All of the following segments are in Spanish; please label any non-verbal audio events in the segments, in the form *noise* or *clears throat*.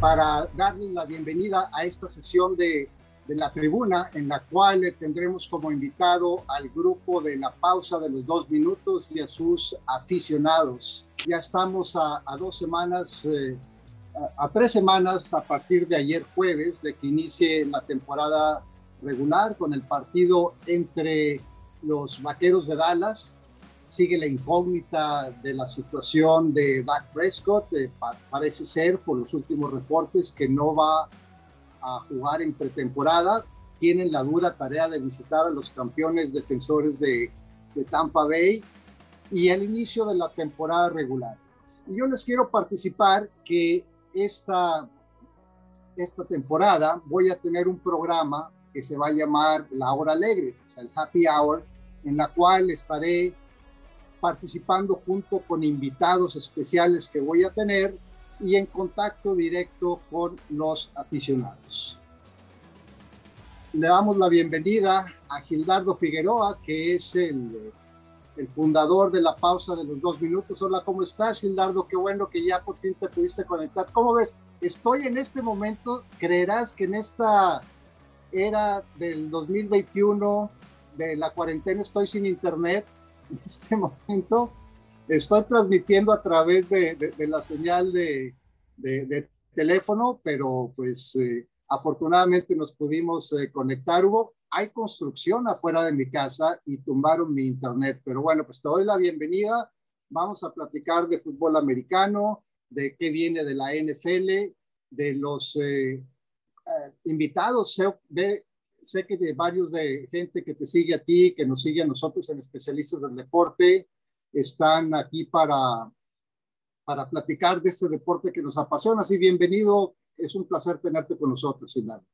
para darles la bienvenida a esta sesión de, la tribuna en la cual tendremos como invitado al grupo de la pausa de los dos minutos y a sus aficionados. Ya estamos a, a dos semanas, eh, a, a, tres semanas a partir de ayer jueves de que inicie la temporada regular con el partido entre los Vaqueros de Dallas. Sigue la incógnita de la situación de Dak Prescott. Eh, pa parece ser, por los últimos reportes, que no va a jugar en pretemporada. Tienen la dura tarea de visitar a los campeones defensores de, de Tampa Bay y el inicio de la temporada regular. Y yo les quiero participar que esta, esta temporada voy a tener un programa que se va a llamar La Hora Alegre, o sea, el Happy Hour, en la cual estaré participando junto con invitados especiales que voy a tener y en contacto directo con los aficionados. Le damos la bienvenida a Gildardo Figueroa, que es el, el, fundador de la pausa de los dos minutos. Hola, ¿cómo estás, Gildardo? Qué bueno que ya por fin te pudiste conectar. ¿Cómo ves? Estoy en este momento, creerás que en esta era del 2021, de la cuarentena, estoy sin internet en este momento estoy transmitiendo a través de, de, de la señal de, de, teléfono, pero pues eh, afortunadamente nos pudimos eh, conectar. Hubo, hay construcción afuera de mi casa y tumbaron mi internet, pero bueno, pues te doy la bienvenida. Vamos a platicar de fútbol americano, de qué viene de la NFL, de los eh, invitados. Sé, ve, sé que de varios de gente que te sigue a ti, que nos sigue a nosotros en especialistas del deporte, están aquí para, para platicar de este deporte que nos apasiona. Así, bienvenido. Es un placer tenerte con nosotros, Hilary.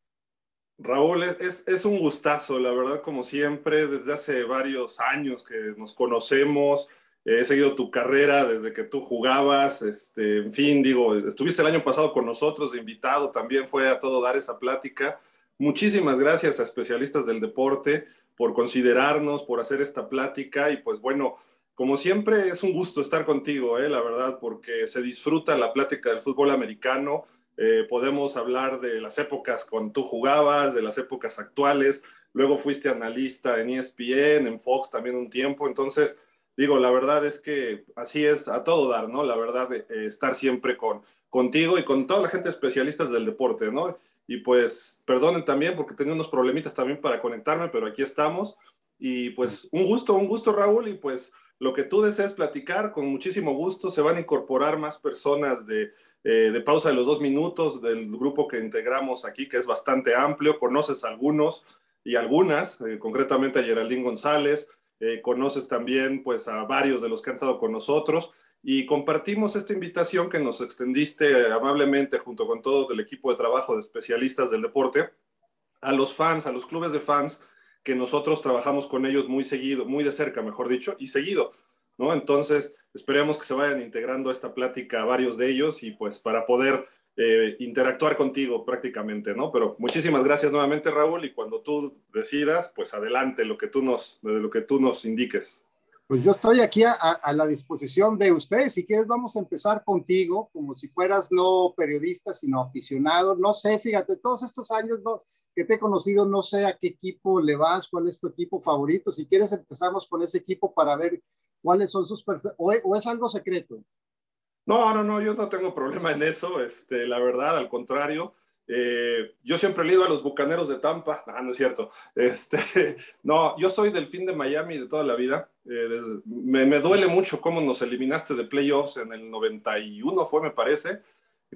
Raúl, es, es un gustazo, la verdad, como siempre, desde hace varios años que nos conocemos. He seguido tu carrera desde que tú jugabas, este, en fin, digo, estuviste el año pasado con nosotros de invitado, también fue a todo dar esa plática. Muchísimas gracias a especialistas del deporte por considerarnos, por hacer esta plática y pues bueno, como siempre, es un gusto estar contigo, eh, la verdad, porque se disfruta la plática del fútbol americano. Eh, podemos hablar de las épocas cuando tú jugabas, de las épocas actuales. Luego fuiste analista en ESPN, en Fox también un tiempo. Entonces, digo, la verdad es que así es a todo dar, ¿no? La verdad, eh, estar siempre con, contigo y con toda la gente especialistas del deporte, ¿no? Y pues, perdonen también porque tenía unos problemitas también para conectarme, pero aquí estamos. Y pues, un gusto, un gusto, Raúl, y pues lo que tú desees platicar, con muchísimo gusto, se van a incorporar más personas de, eh, de pausa de los dos minutos del grupo que integramos aquí, que es bastante amplio, conoces algunos y algunas, eh, concretamente a Geraldine González, eh, conoces también pues a varios de los que han estado con nosotros y compartimos esta invitación que nos extendiste amablemente junto con todo el equipo de trabajo de especialistas del deporte a los fans, a los clubes de fans que nosotros trabajamos con ellos muy seguido, muy de cerca, mejor dicho, y seguido, ¿no? Entonces, esperemos que se vayan integrando a esta plática varios de ellos y pues para poder eh, interactuar contigo prácticamente, ¿no? Pero muchísimas gracias nuevamente, Raúl, y cuando tú decidas, pues adelante, lo que tú nos, lo que tú nos indiques. Pues yo estoy aquí a, a, la disposición de ustedes. Si quieres, vamos a empezar contigo, como si fueras no periodista, sino aficionado. No sé, fíjate, todos estos años no, que te he conocido, no sé a qué equipo le vas, cuál es tu equipo favorito. Si quieres, empezamos con ese equipo para ver cuáles son sus o, o es algo secreto. No, no, no, yo no tengo problema en eso, este, la verdad, al contrario. Eh, yo siempre he leído a los Bucaneros de Tampa, no, no es cierto. Este, *laughs* no, yo soy del fin de Miami de toda la vida. Eh, desde, me, me, duele mucho cómo nos eliminaste de playoffs en el 91, fue, me parece,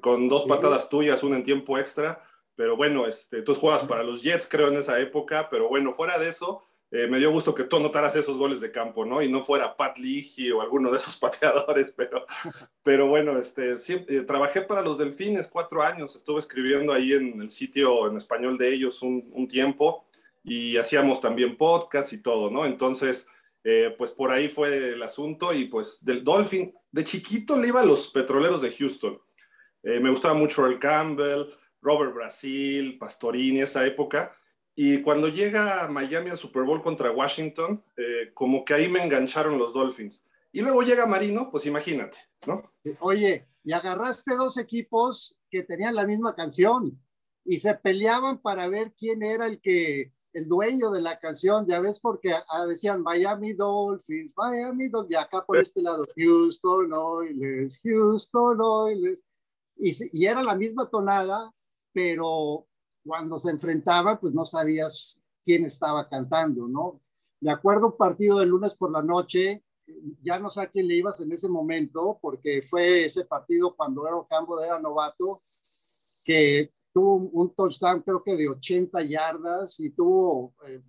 con dos patadas tuyas, una en tiempo extra. Pero bueno, este, tú jugabas para los Jets, creo, en esa época, pero bueno, fuera de eso, eh, me dio gusto que tú anotaras esos goles de campo, ¿no? Y no fuera Pat Ligi o alguno de esos *laughs* pateadores, pero, pero bueno, este, siempre, eh, trabajé para los Delfines cuatro años, estuve escribiendo ahí en el sitio en español de ellos un, tiempo y hacíamos también podcast y todo, ¿no? Entonces, eh, pues por ahí fue el asunto y pues del Dolphin, de chiquito le iba a los petroleros de Houston. Me gustaba mucho el Campbell, Robert Brasil, Pastorini, esa época. Y cuando llega Miami al Super Bowl contra Washington, eh, como que ahí me engancharon los Dolphins. Y luego llega Marino, pues imagínate, ¿no? Oye, y agarraste dos equipos que tenían la misma canción y se peleaban para ver quién era el que el dueño de la canción, ya ves, porque ah, decían Miami Dolphins, Miami Dolphins, y acá por este lado, Houston Oilers, Houston Oilers, y, y era la misma tonada, pero cuando se enfrentaba, pues no sabías quién estaba cantando, ¿no? Me acuerdo un partido de lunes por la noche, ya no sé a quién le ibas en ese momento, porque fue ese partido cuando era Campo era novato, que tuvo un touchdown creo que de 80 yardas y tuvo eh,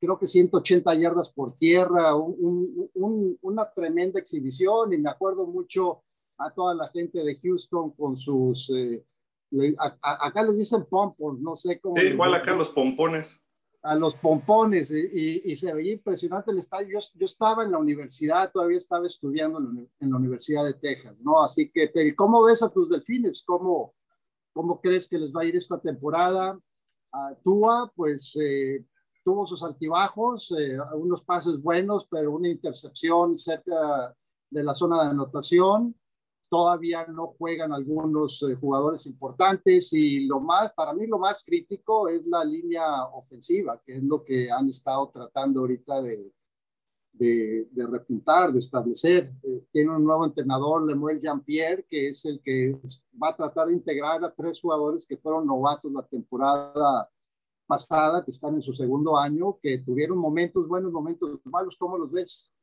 creo que 180 yardas por tierra, una tremenda exhibición y me acuerdo mucho a toda la gente de Houston con sus, eh, acá les dicen pompons, no sé cómo. Sí, igual acá los pompones a los pompones y, se veía impresionante el estadio. Yo, yo, estaba en la universidad, todavía estaba estudiando en la, Universidad de Texas, ¿no? Así que, pero ¿cómo ves a tus delfines? ¿Cómo, cómo crees que les va a ir esta temporada? A Tua, pues eh, tuvo sus altibajos, eh, unos pases buenos, pero una intercepción cerca de la zona de anotación todavía no juegan algunos eh, jugadores importantes y lo más, para mí lo más crítico es la línea ofensiva, que es lo que han estado tratando ahorita de, de, de repuntar, de establecer. Eh, tiene un nuevo entrenador, Lemuel Jean-Pierre, que es el que va a tratar de integrar a tres jugadores que fueron novatos la temporada pasada, que están en su segundo año, que tuvieron momentos buenos, momentos malos. ¿Cómo los ves?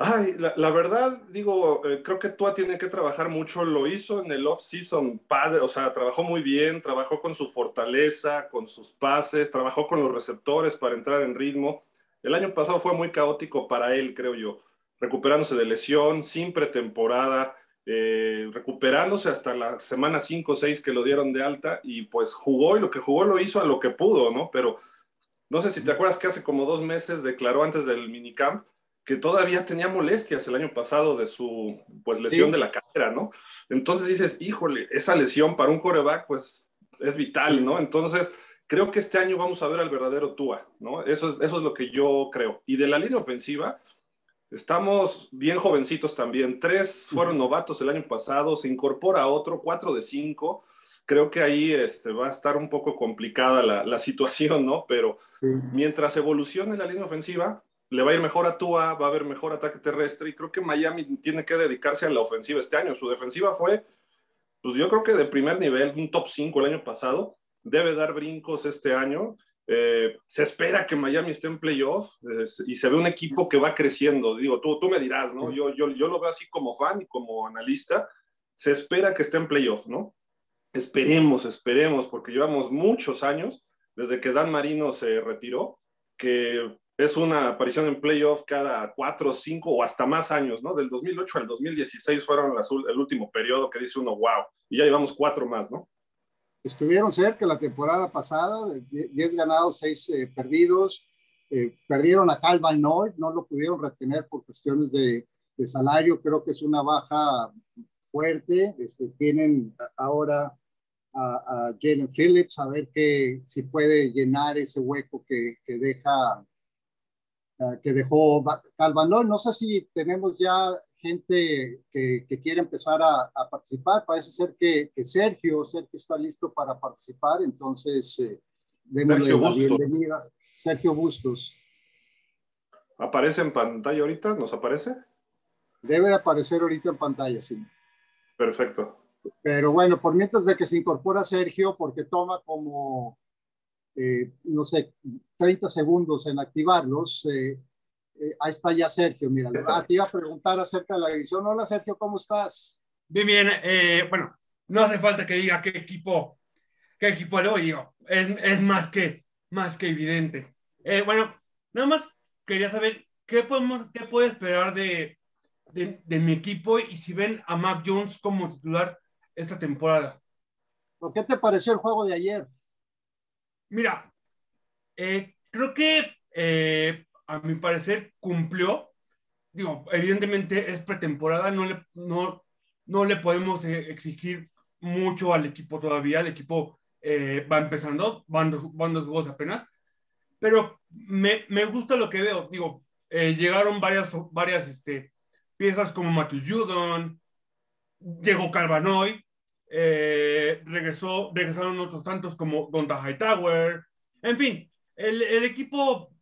Ay, la, verdad, digo, eh, creo que Tua tiene que trabajar mucho. Lo hizo en el off-season padre, o sea, trabajó muy bien, trabajó con su fortaleza, con sus pases, trabajó con los receptores para entrar en ritmo. El año pasado fue muy caótico para él, creo yo, recuperándose de lesión, sin pretemporada, eh, recuperándose hasta la semana 5 o 6 que lo dieron de alta y pues jugó y lo que jugó lo hizo a lo que pudo, ¿no? Pero no sé si te acuerdas que hace como dos meses declaró antes del minicamp que todavía tenía molestias el año pasado de su pues lesión de la cadera, ¿no? Entonces dices, híjole, esa lesión para un coreback pues es vital, ¿no? Entonces creo que este año vamos a ver al verdadero Tua, ¿no? Eso es, eso es lo que yo creo. Y de la línea ofensiva, estamos bien jovencitos también. Tres fueron novatos el año pasado, se incorpora otro, cuatro de cinco. Creo que ahí este, va a estar un poco complicada la, la situación, ¿no? Pero mientras evolucione la línea ofensiva, le va a ir mejor a Tua, va a haber mejor ataque terrestre y creo que Miami tiene que dedicarse a la ofensiva este año. Su defensiva fue, pues yo creo que de primer nivel, un top 5 el año pasado, debe dar brincos este año. Eh, se espera que Miami esté en playoff y se ve un equipo que va creciendo. Digo, tú, tú me dirás, ¿no? Yo, yo, yo lo veo así como fan y como analista. Se espera que esté en playoff, ¿no? Esperemos, esperemos, porque llevamos muchos años desde que Dan Marino se retiró, que es una aparición en playoff cada cuatro, cinco o hasta más años, ¿no? Del 2008 al 2016 fueron el último periodo que dice uno, wow, y ya llevamos cuatro más, ¿no? Estuvieron cerca la temporada pasada, 10 ganados, 6 eh, perdidos. Eh, perdieron a Calvin Noy, no lo pudieron retener por cuestiones de, salario. Creo que es una baja fuerte. Este, tienen ahora a, Jalen Phillips, a ver que, si puede llenar ese hueco que, que deja eh, que dejó Calvanoy. No sé si tenemos ya gente que, quiere empezar a, participar. Parece ser que, Sergio, Sergio está listo para participar, entonces eh, démosle la bienvenida. Sergio Bustos. ¿Aparece en pantalla ahorita? ¿Nos aparece? Debe de aparecer ahorita en pantalla, sí. Perfecto. Pero bueno, por mientras de que se incorpora Sergio, porque toma como eh, no sé, 30 segundos en activarlos. Eh, eh, ahí está ya Sergio, mira, ah, te iba a preguntar acerca de la división. Hola Sergio, ¿cómo estás? Bien, bien. bueno, no hace falta que diga qué equipo, qué equipo le digo. Es, es, más, que, más que evidente. bueno, nada más quería saber qué, podemos, qué puede esperar de, de, de mi equipo y si ven a Mac Jones como titular esta temporada. ¿Qué te pareció el juego de ayer? Mira, eh, creo que eh, a mi parecer cumplió. Digo, evidentemente es pretemporada, no le, no, no le podemos eh, exigir mucho al equipo todavía. El equipo va empezando, van dos, van juegos apenas. Pero me, me, gusta lo que veo. Digo, llegaron varias, varias este, piezas como Matthew Judon, llegó Carvanoy, eh, regresó, regresaron otros tantos como Donta Hightower, en fin, el, el equipo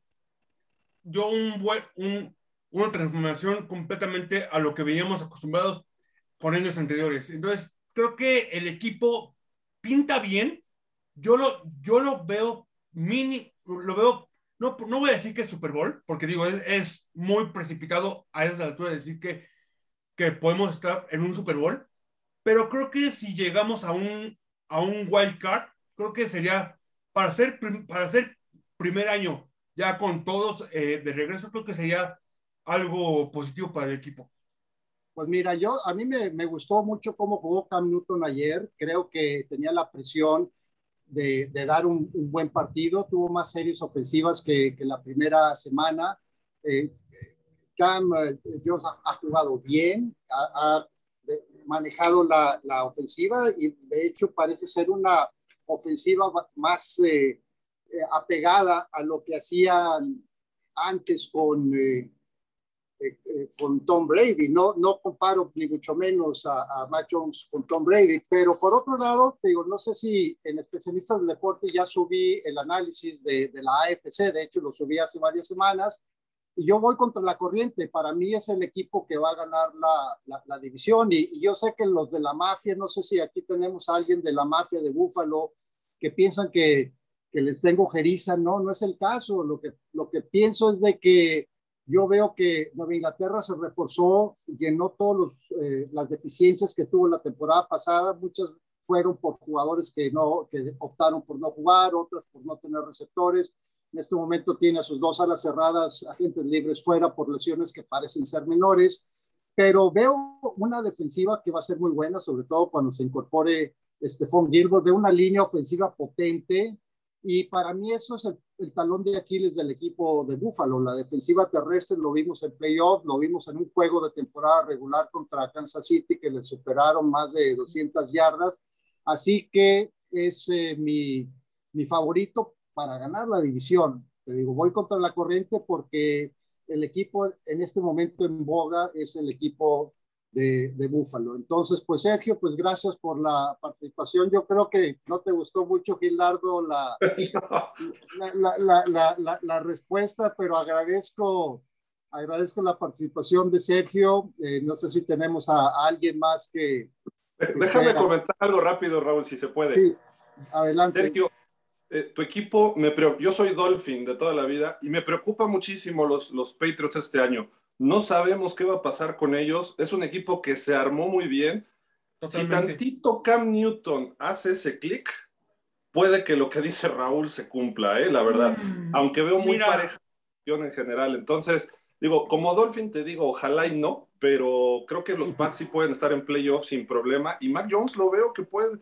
dio un buen, un, una transformación completamente a lo que veníamos acostumbrados con años anteriores. Entonces, creo que el equipo pinta bien. Yo lo, yo lo veo mini, lo veo, no, no voy a decir que es Super Bowl, porque digo, es, es muy precipitado a esa altura decir que, que podemos estar en un Super Bowl, pero creo que si llegamos a un, a un wild card, creo que sería para ser, para ser primer año ya con todos eh, de regreso, creo que sería algo positivo para el equipo. Pues mira, yo a mí me, me, gustó mucho cómo jugó Cam Newton ayer. Creo que tenía la presión de, de dar un, un, buen partido. Tuvo más series ofensivas que, que la primera semana. Eh, Cam eh, ha, ha, jugado bien, ha, ha manejado la, la, ofensiva y de hecho parece ser una ofensiva más eh, eh apegada a lo que hacían antes con eh, con Tom Brady. No, no comparo ni mucho menos a, a, Matt Jones con Tom Brady, pero por otro lado, te digo, no sé si en especialistas del deporte ya subí el análisis de, de, la AFC, de hecho lo subí hace varias semanas, yo voy contra la corriente. Para mí es el equipo que va a ganar la, la, la división, y, y, yo sé que los de la mafia, no sé si aquí tenemos a alguien de la mafia de Búfalo que piensan que, que les tengo jeriza, no, no es el caso. Lo que, lo que pienso es de que yo veo que Nueva Inglaterra se reforzó, llenó todas eh, las deficiencias que tuvo la temporada pasada. Muchas fueron por jugadores que, no, que optaron por no jugar, otras por no tener receptores. En este momento tiene a sus dos alas cerradas, agentes libres fuera por lesiones que parecen ser menores. Pero veo una defensiva que va a ser muy buena, sobre todo cuando se incorpore Stephon Gilbert. Veo una línea ofensiva potente, y para mí eso es el, el, talón de Aquiles del equipo de Búfalo. La defensiva terrestre lo vimos en playoff, lo vimos en un juego de temporada regular contra Kansas City que le superaron más de 200 yardas. Así que es eh, mi, mi favorito para ganar la división. Te digo, voy contra la corriente porque el equipo en este momento en boga es el equipo de, de Búfalo. Entonces, pues Sergio, pues gracias por la participación. Yo creo que no te gustó mucho, Gildardo, la, *laughs* la, la, la, respuesta, pero agradezco, agradezco la participación de Sergio. Eh, no sé si tenemos a, a alguien más que... que Déjame sea... comentar algo rápido, Raúl, si se puede. Sí, adelante. Sergio, eh, tu equipo, me yo soy Dolphin de toda la vida y me preocupa muchísimo los, los Patriots este año no sabemos qué va a pasar con ellos. Es un equipo que se armó muy bien. Totalmente. Si tantito Cam Newton hace ese clic, puede que lo que dice Raúl se cumpla, ¿eh? la verdad. Mm, Aunque veo muy mira. pareja en general. Entonces, digo, como Dolphin te digo, ojalá y no, pero creo que los Pats sí pueden estar en playoffs sin problema. Y Mac Jones lo veo que puede.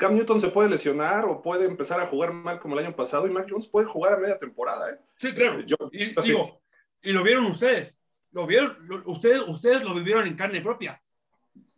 Cam Newton se puede lesionar o puede empezar a jugar mal como el año pasado y Mac Jones puede jugar a media temporada. ¿eh? Sí, claro. Yo, y, digo, y lo vieron ustedes lo vieron, lo, ustedes, ustedes lo vivieron en carne propia.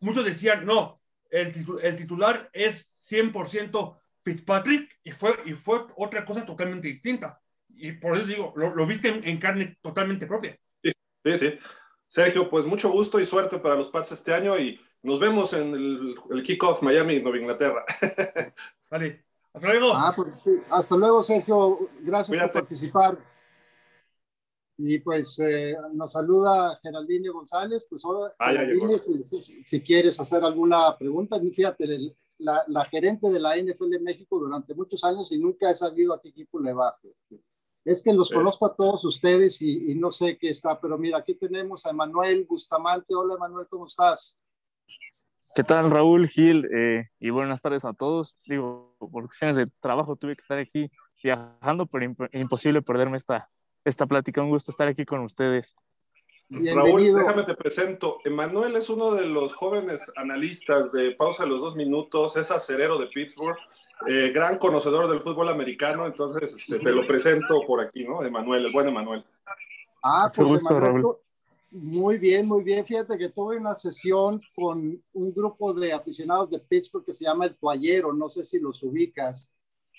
Muchos decían, no, el, titu el titular es 100% Fitzpatrick y fue, y fue otra cosa totalmente distinta. Y por eso digo, lo, lo viste en, en, carne totalmente propia. Sí, sí, sí. Sergio, pues mucho gusto y suerte para los Pats este año y nos vemos en el, el kickoff Miami, Nueva Inglaterra. *laughs* Vale, hasta luego. Ah, pues, sí. Hasta luego, Sergio. Gracias Cuídate. por participar. Y pues eh, nos saluda Geraldine González. Pues ahora, ah, Geraldine, pues, si, si, quieres hacer alguna pregunta, fíjate, la, la, gerente de la NFL en México durante muchos años y nunca he sabido a qué equipo le va. Es que los sí. conozco a todos ustedes y, y, no sé qué está, pero mira, aquí tenemos a Emanuel Bustamante. Hola, Emanuel, ¿cómo estás? ¿Qué tal, Raúl, Gil? Eh, y buenas tardes a todos. Digo, por cuestiones de trabajo tuve que estar aquí viajando, pero imp imposible perderme esta, esta plática. Un gusto estar aquí con ustedes. Bienvenido. Raúl, déjame te presento. Emanuel es uno de los jóvenes analistas de Pausa de los Dos Minutos, es acerero de Pittsburgh, eh, gran conocedor del fútbol americano, entonces este, te lo presento por aquí, ¿no? Emanuel, el buen Emanuel. Ah, pues Mucho gusto, Emanuel, Raúl. Muy bien, muy bien. Fíjate que tuve una sesión con un grupo de aficionados de Pittsburgh que se llama El Toallero, no sé si los ubicas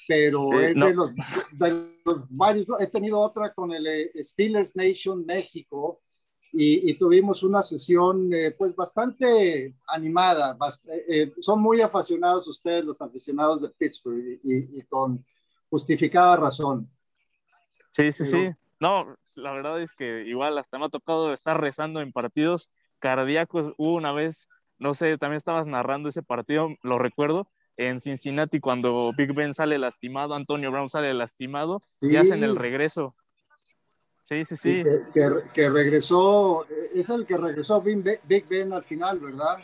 pero eh, no. de, los, de, los, varios, he tenido otra con el eh, Steelers Nation México, y, tuvimos una sesión eh, pues bastante animada. Eh, eh, son muy apasionados ustedes, los aficionados de Pittsburgh, y, con justificada razón. Sí, sí, sí. No, la verdad es que igual hasta me ha tocado estar rezando en partidos cardíacos. Hubo una vez, no sé, también estabas narrando ese partido, lo recuerdo, en Cincinnati cuando Big Ben sale lastimado, Antonio Brown sale lastimado y hacen el regreso. Sí, sí, sí. Que, regresó, es el que regresó Big Ben al final, ¿verdad?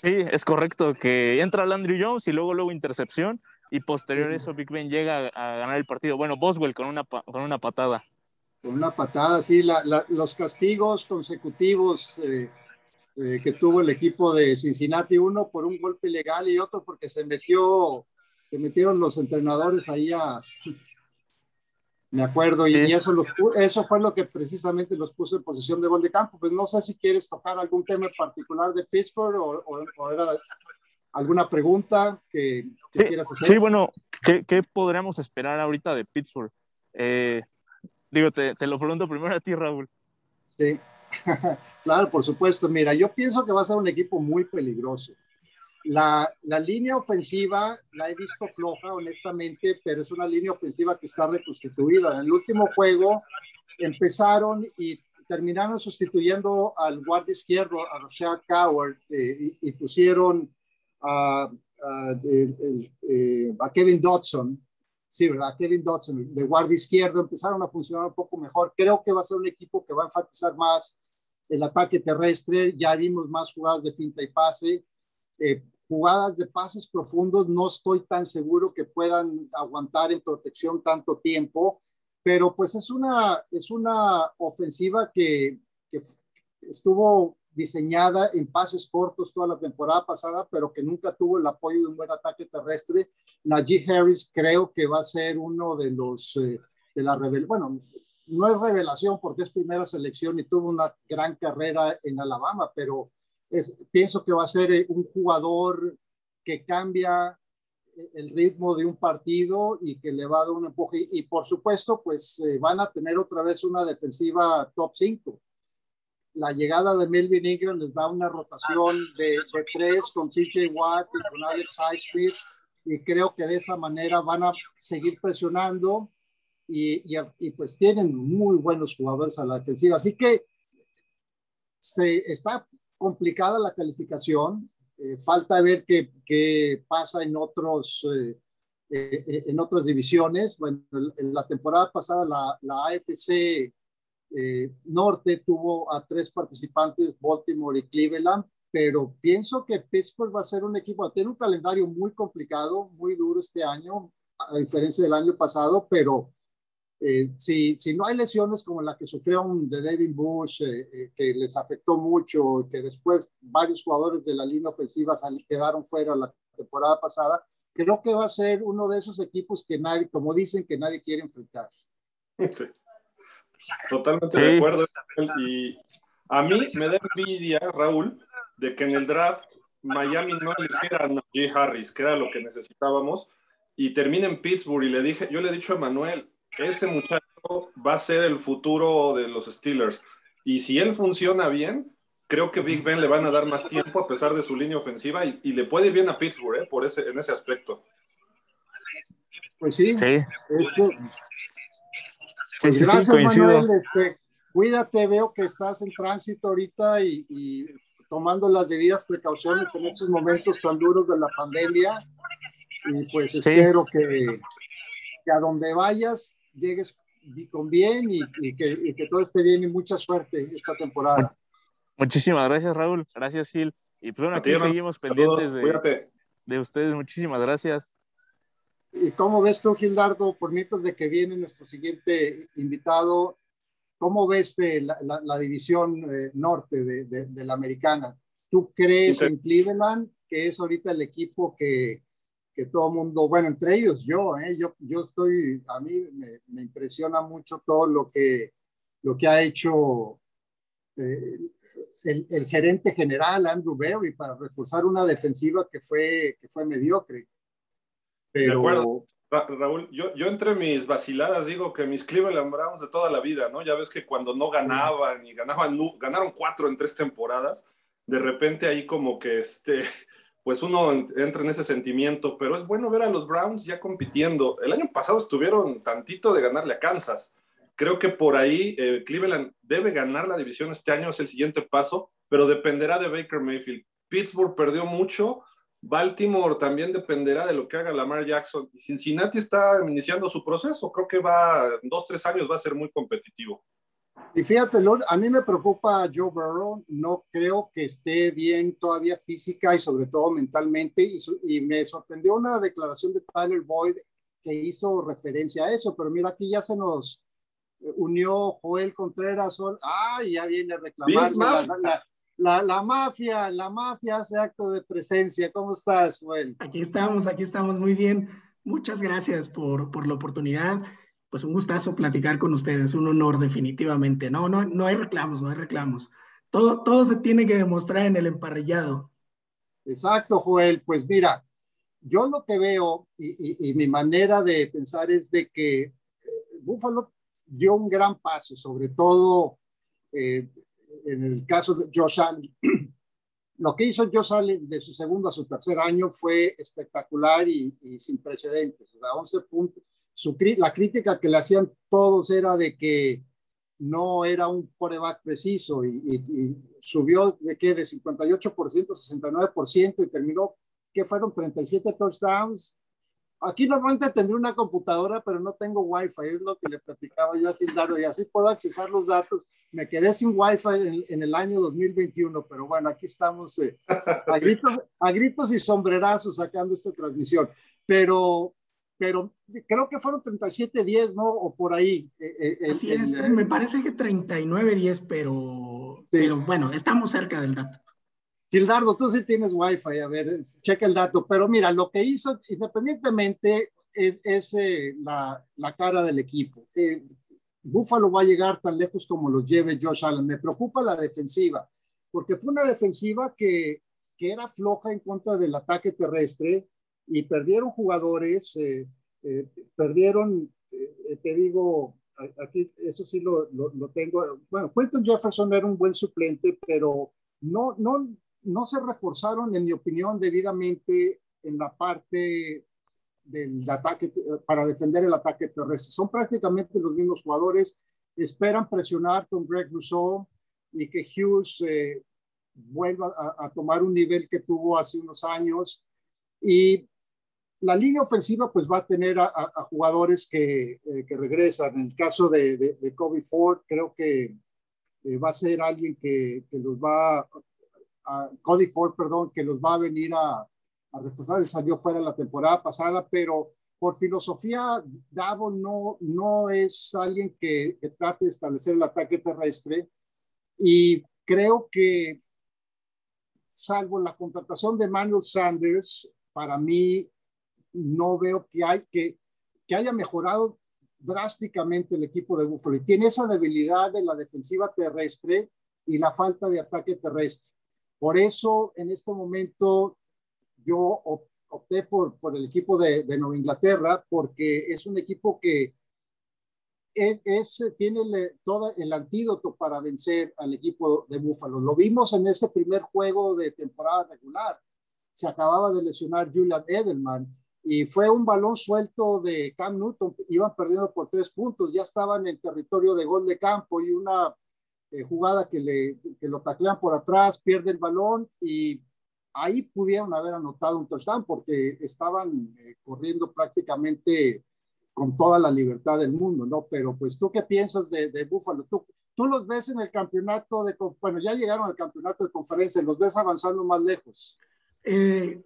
Sí, es correcto, que entra Landry Jones y luego luego intercepción y posterior a eso Big Ben llega a, ganar el partido. Bueno, Boswell con una, con una patada. Con una patada, sí, los castigos consecutivos eh, eh, que tuvo el equipo de Cincinnati, uno por un golpe ilegal y otro porque se metió, se metieron los entrenadores ahí a, me acuerdo, y, eso, eso fue lo que precisamente los puso en posición de gol de campo. Pues no sé si quieres tocar algún tema particular de Pittsburgh o, alguna pregunta que, quieras hacer. Sí, bueno, ¿qué, ¿qué, podríamos esperar ahorita de Pittsburgh? Eh, digo, te, te, lo pregunto primero a ti, Raúl. Sí, *laughs* claro, por supuesto. Mira, yo pienso que va a ser un equipo muy peligroso. La, la, línea ofensiva la he visto floja, honestamente, pero es una línea ofensiva que está reconstituida. En el último juego empezaron y terminaron sustituyendo al guardia izquierdo, a Rashad Coward, eh, y, pusieron a, eh, a, Kevin Dodson, sí, ¿verdad? Kevin Dodson, de guardia izquierdo, empezaron a funcionar un poco mejor. Creo que va a ser un equipo que va a enfatizar más el ataque terrestre. Ya vimos más jugadas de finta y pase. Eh, jugadas de pases profundos no estoy tan seguro que puedan aguantar en protección tanto tiempo, pero pues es una, es una ofensiva que, que estuvo diseñada en pases cortos toda la temporada pasada, pero que nunca tuvo el apoyo de un buen ataque terrestre. Najee Harris creo que va a ser uno de los, eh, de la bueno, no es revelación porque es primera selección y tuvo una gran carrera en Alabama, pero pienso que va a ser eh, un jugador que cambia eh, el ritmo de un partido y que le va a dar un empuje. Y, por supuesto, pues eh, van a tener otra vez una defensiva top 5. La llegada de Melvin Ingram les da una rotación de, tres con CJ Watt y con Alex Highsmith y creo que de esa manera van a seguir presionando y, y, y pues tienen muy buenos jugadores a la defensiva. Así que se está complicada la calificación. Eh, falta ver qué, qué, pasa en, otros, eh, eh, en otras divisiones. Bueno, en la temporada pasada la, la AFC Norte tuvo a tres participantes, Baltimore y Cleveland, pero pienso que Pittsburgh va a ser un equipo, tiene un calendario muy complicado, muy duro este año, a diferencia del año pasado, pero eh, si, si, no hay lesiones como la que sufrieron de David Bush, eh, eh, que les afectó mucho, que después varios jugadores de la línea ofensiva quedaron fuera la temporada pasada, creo que va a ser uno de esos equipos que nadie, como dicen, que nadie quiere enfrentar. Totalmente de acuerdo. Y a mí me da envidia, Raúl, de que en el draft Miami no eligiera a Najee Harris, que era lo que necesitábamos, y termina en Pittsburgh. Y le dije, yo le he dicho a Manuel, ese muchacho va a ser el futuro de los Steelers. Y si él funciona bien, creo que Big Ben le van a dar más tiempo a pesar de su línea ofensiva y, le puede ir bien a Pittsburgh ¿eh? por ese, en ese aspecto. Pues sí. Sí. Pues gracias, Manuel. Este, cuídate, veo que estás en tránsito ahorita y, tomando las debidas precauciones en estos momentos tan duros de la pandemia. Y pues espero que, que a donde vayas llegues con bien y, que, que, todo esté bien y mucha suerte esta temporada. Muchísimas gracias, Raúl. Gracias, Gil. Y pues bueno, aquí seguimos pendientes de, de, ustedes. Muchísimas gracias. ¿Y cómo ves tú, Gildardo, por mientras de que viene nuestro siguiente invitado, cómo ves la, la, división eh, norte de, de, la americana? ¿Tú crees en Cleveland, que es ahorita el equipo que, que todo mundo, bueno, entre ellos yo, ¿eh? yo, yo estoy, a mí me, me, impresiona mucho todo lo que, lo que ha hecho eh, el, el, gerente general Andrew Berry para reforzar una defensiva que fue, que fue mediocre. Pero, de acuerdo, Raúl, yo, yo entre mis vaciladas digo que mis Cleveland Browns de toda la vida, ¿no? Ya ves que cuando no ganaban y ganaban, ganaron cuatro en tres temporadas, de repente ahí como que este, *laughs* pues uno entra en ese sentimiento, pero es bueno ver a los Browns ya compitiendo. El año pasado estuvieron tantito de ganarle a Kansas. Creo que por ahí eh, Cleveland debe ganar la división este año, es el siguiente paso, pero dependerá de Baker Mayfield. Pittsburgh perdió mucho, Baltimore también dependerá de lo que haga Lamar Jackson. Y Cincinnati está iniciando su proceso. Creo que va, en dos, tres años va a ser muy competitivo. Y fíjate, a mí me preocupa Joe Burrow. No creo que esté bien todavía física y sobre todo mentalmente. Y, y me sorprendió una declaración de Tyler Boyd que hizo referencia a eso. Pero mira, aquí ya se nos unió Joel Contreras. Ah, ya viene a reclamar la, la, mafia, la mafia hace acto de presencia. ¿Cómo estás, Joel? Aquí estamos, aquí estamos muy bien. Muchas gracias por, por la oportunidad. Pues un gustazo platicar con ustedes, un honor definitivamente. No, no, no hay reclamos, no hay reclamos. Todo, todo se tiene que demostrar en el emparrillado. Exacto, Joel. Pues mira, yo lo que veo y, y, mi manera de pensar es de que eh, Buffalo dio un gran paso, sobre todo eh, en el caso de Josh Allen, *clears throat* lo que hizo Josh Allen de su segundo a su tercer año fue espectacular y, sin precedentes. O sea, 11 puntos. Su, la crítica que le hacían todos era de que no era un coreback preciso y, y, subió de qué, de 58% a 69% y terminó que fueron 37 touchdowns, Aquí normalmente tendré una computadora, pero no tengo Wi-Fi, es lo que le platicaba yo a Gildardo, y así puedo accesar los datos. Me quedé sin Wi-Fi en, el año 2021, pero bueno, aquí estamos eh, *laughs* a, gritos, a, gritos, y sombrerazos sacando esta transmisión. Pero, pero creo que fueron 37-10, ¿no? O por ahí. Eh, eh, así es, me parece que 39-10, pero, pero bueno, estamos cerca del dato. Gildardo, tú sí tienes Wi-Fi, a ver, checa el dato. Pero mira, lo que hizo, independientemente, es, eh, la, cara del equipo. Eh, Buffalo va a llegar tan lejos como lo lleve Josh Allen. Me preocupa la defensiva, porque fue una defensiva que, era floja en contra del ataque terrestre y perdieron jugadores, eh, perdieron, te digo, aquí eso sí lo, lo, tengo. Bueno, Quentin Jefferson era un buen suplente, pero no, no, no se reforzaron, en mi opinión, debidamente en la parte del ataque para defender el ataque terrestre. Son prácticamente los mismos jugadores. Esperan presionar con Greg Rousseau y que Hughes eh, vuelva a, tomar un nivel que tuvo hace unos años. Y la línea ofensiva pues va a tener a, jugadores que, eh, que, regresan. En el caso de, de, Kobe Ford, creo que eh, va a ser alguien que, que los va Cody Ford, perdón, que los va a venir a, reforzar. Él salió fuera la temporada pasada, pero por filosofía, Davo no, no es alguien que, trate de establecer el ataque terrestre. Y creo que, salvo la contratación de Manuel Sanders, para mí no veo que, hay, que, que haya mejorado drásticamente el equipo de Buffalo. Y tiene esa debilidad de la defensiva terrestre y la falta de ataque terrestre. Por eso, en este momento, yo opté por, el equipo de, Nueva Inglaterra, porque es un equipo que es, tiene todo el antídoto para vencer al equipo de Búfalo. Lo vimos en ese primer juego de temporada regular. Se acababa de lesionar Julian Edelman y fue un balón suelto de Cam Newton. Iban perdiendo por tres puntos, ya estaban en territorio de gol de campo y una eh, jugada que, le, que lo taclean por atrás, pierde el balón y ahí pudieron haber anotado un touchdown porque estaban eh, corriendo prácticamente con toda la libertad del mundo, ¿no? Pero pues tú qué piensas de, de Buffalo? ¿Tú, tú los ves en el campeonato de, bueno, ya llegaron al campeonato de conferencia, los ves avanzando más lejos. Eh,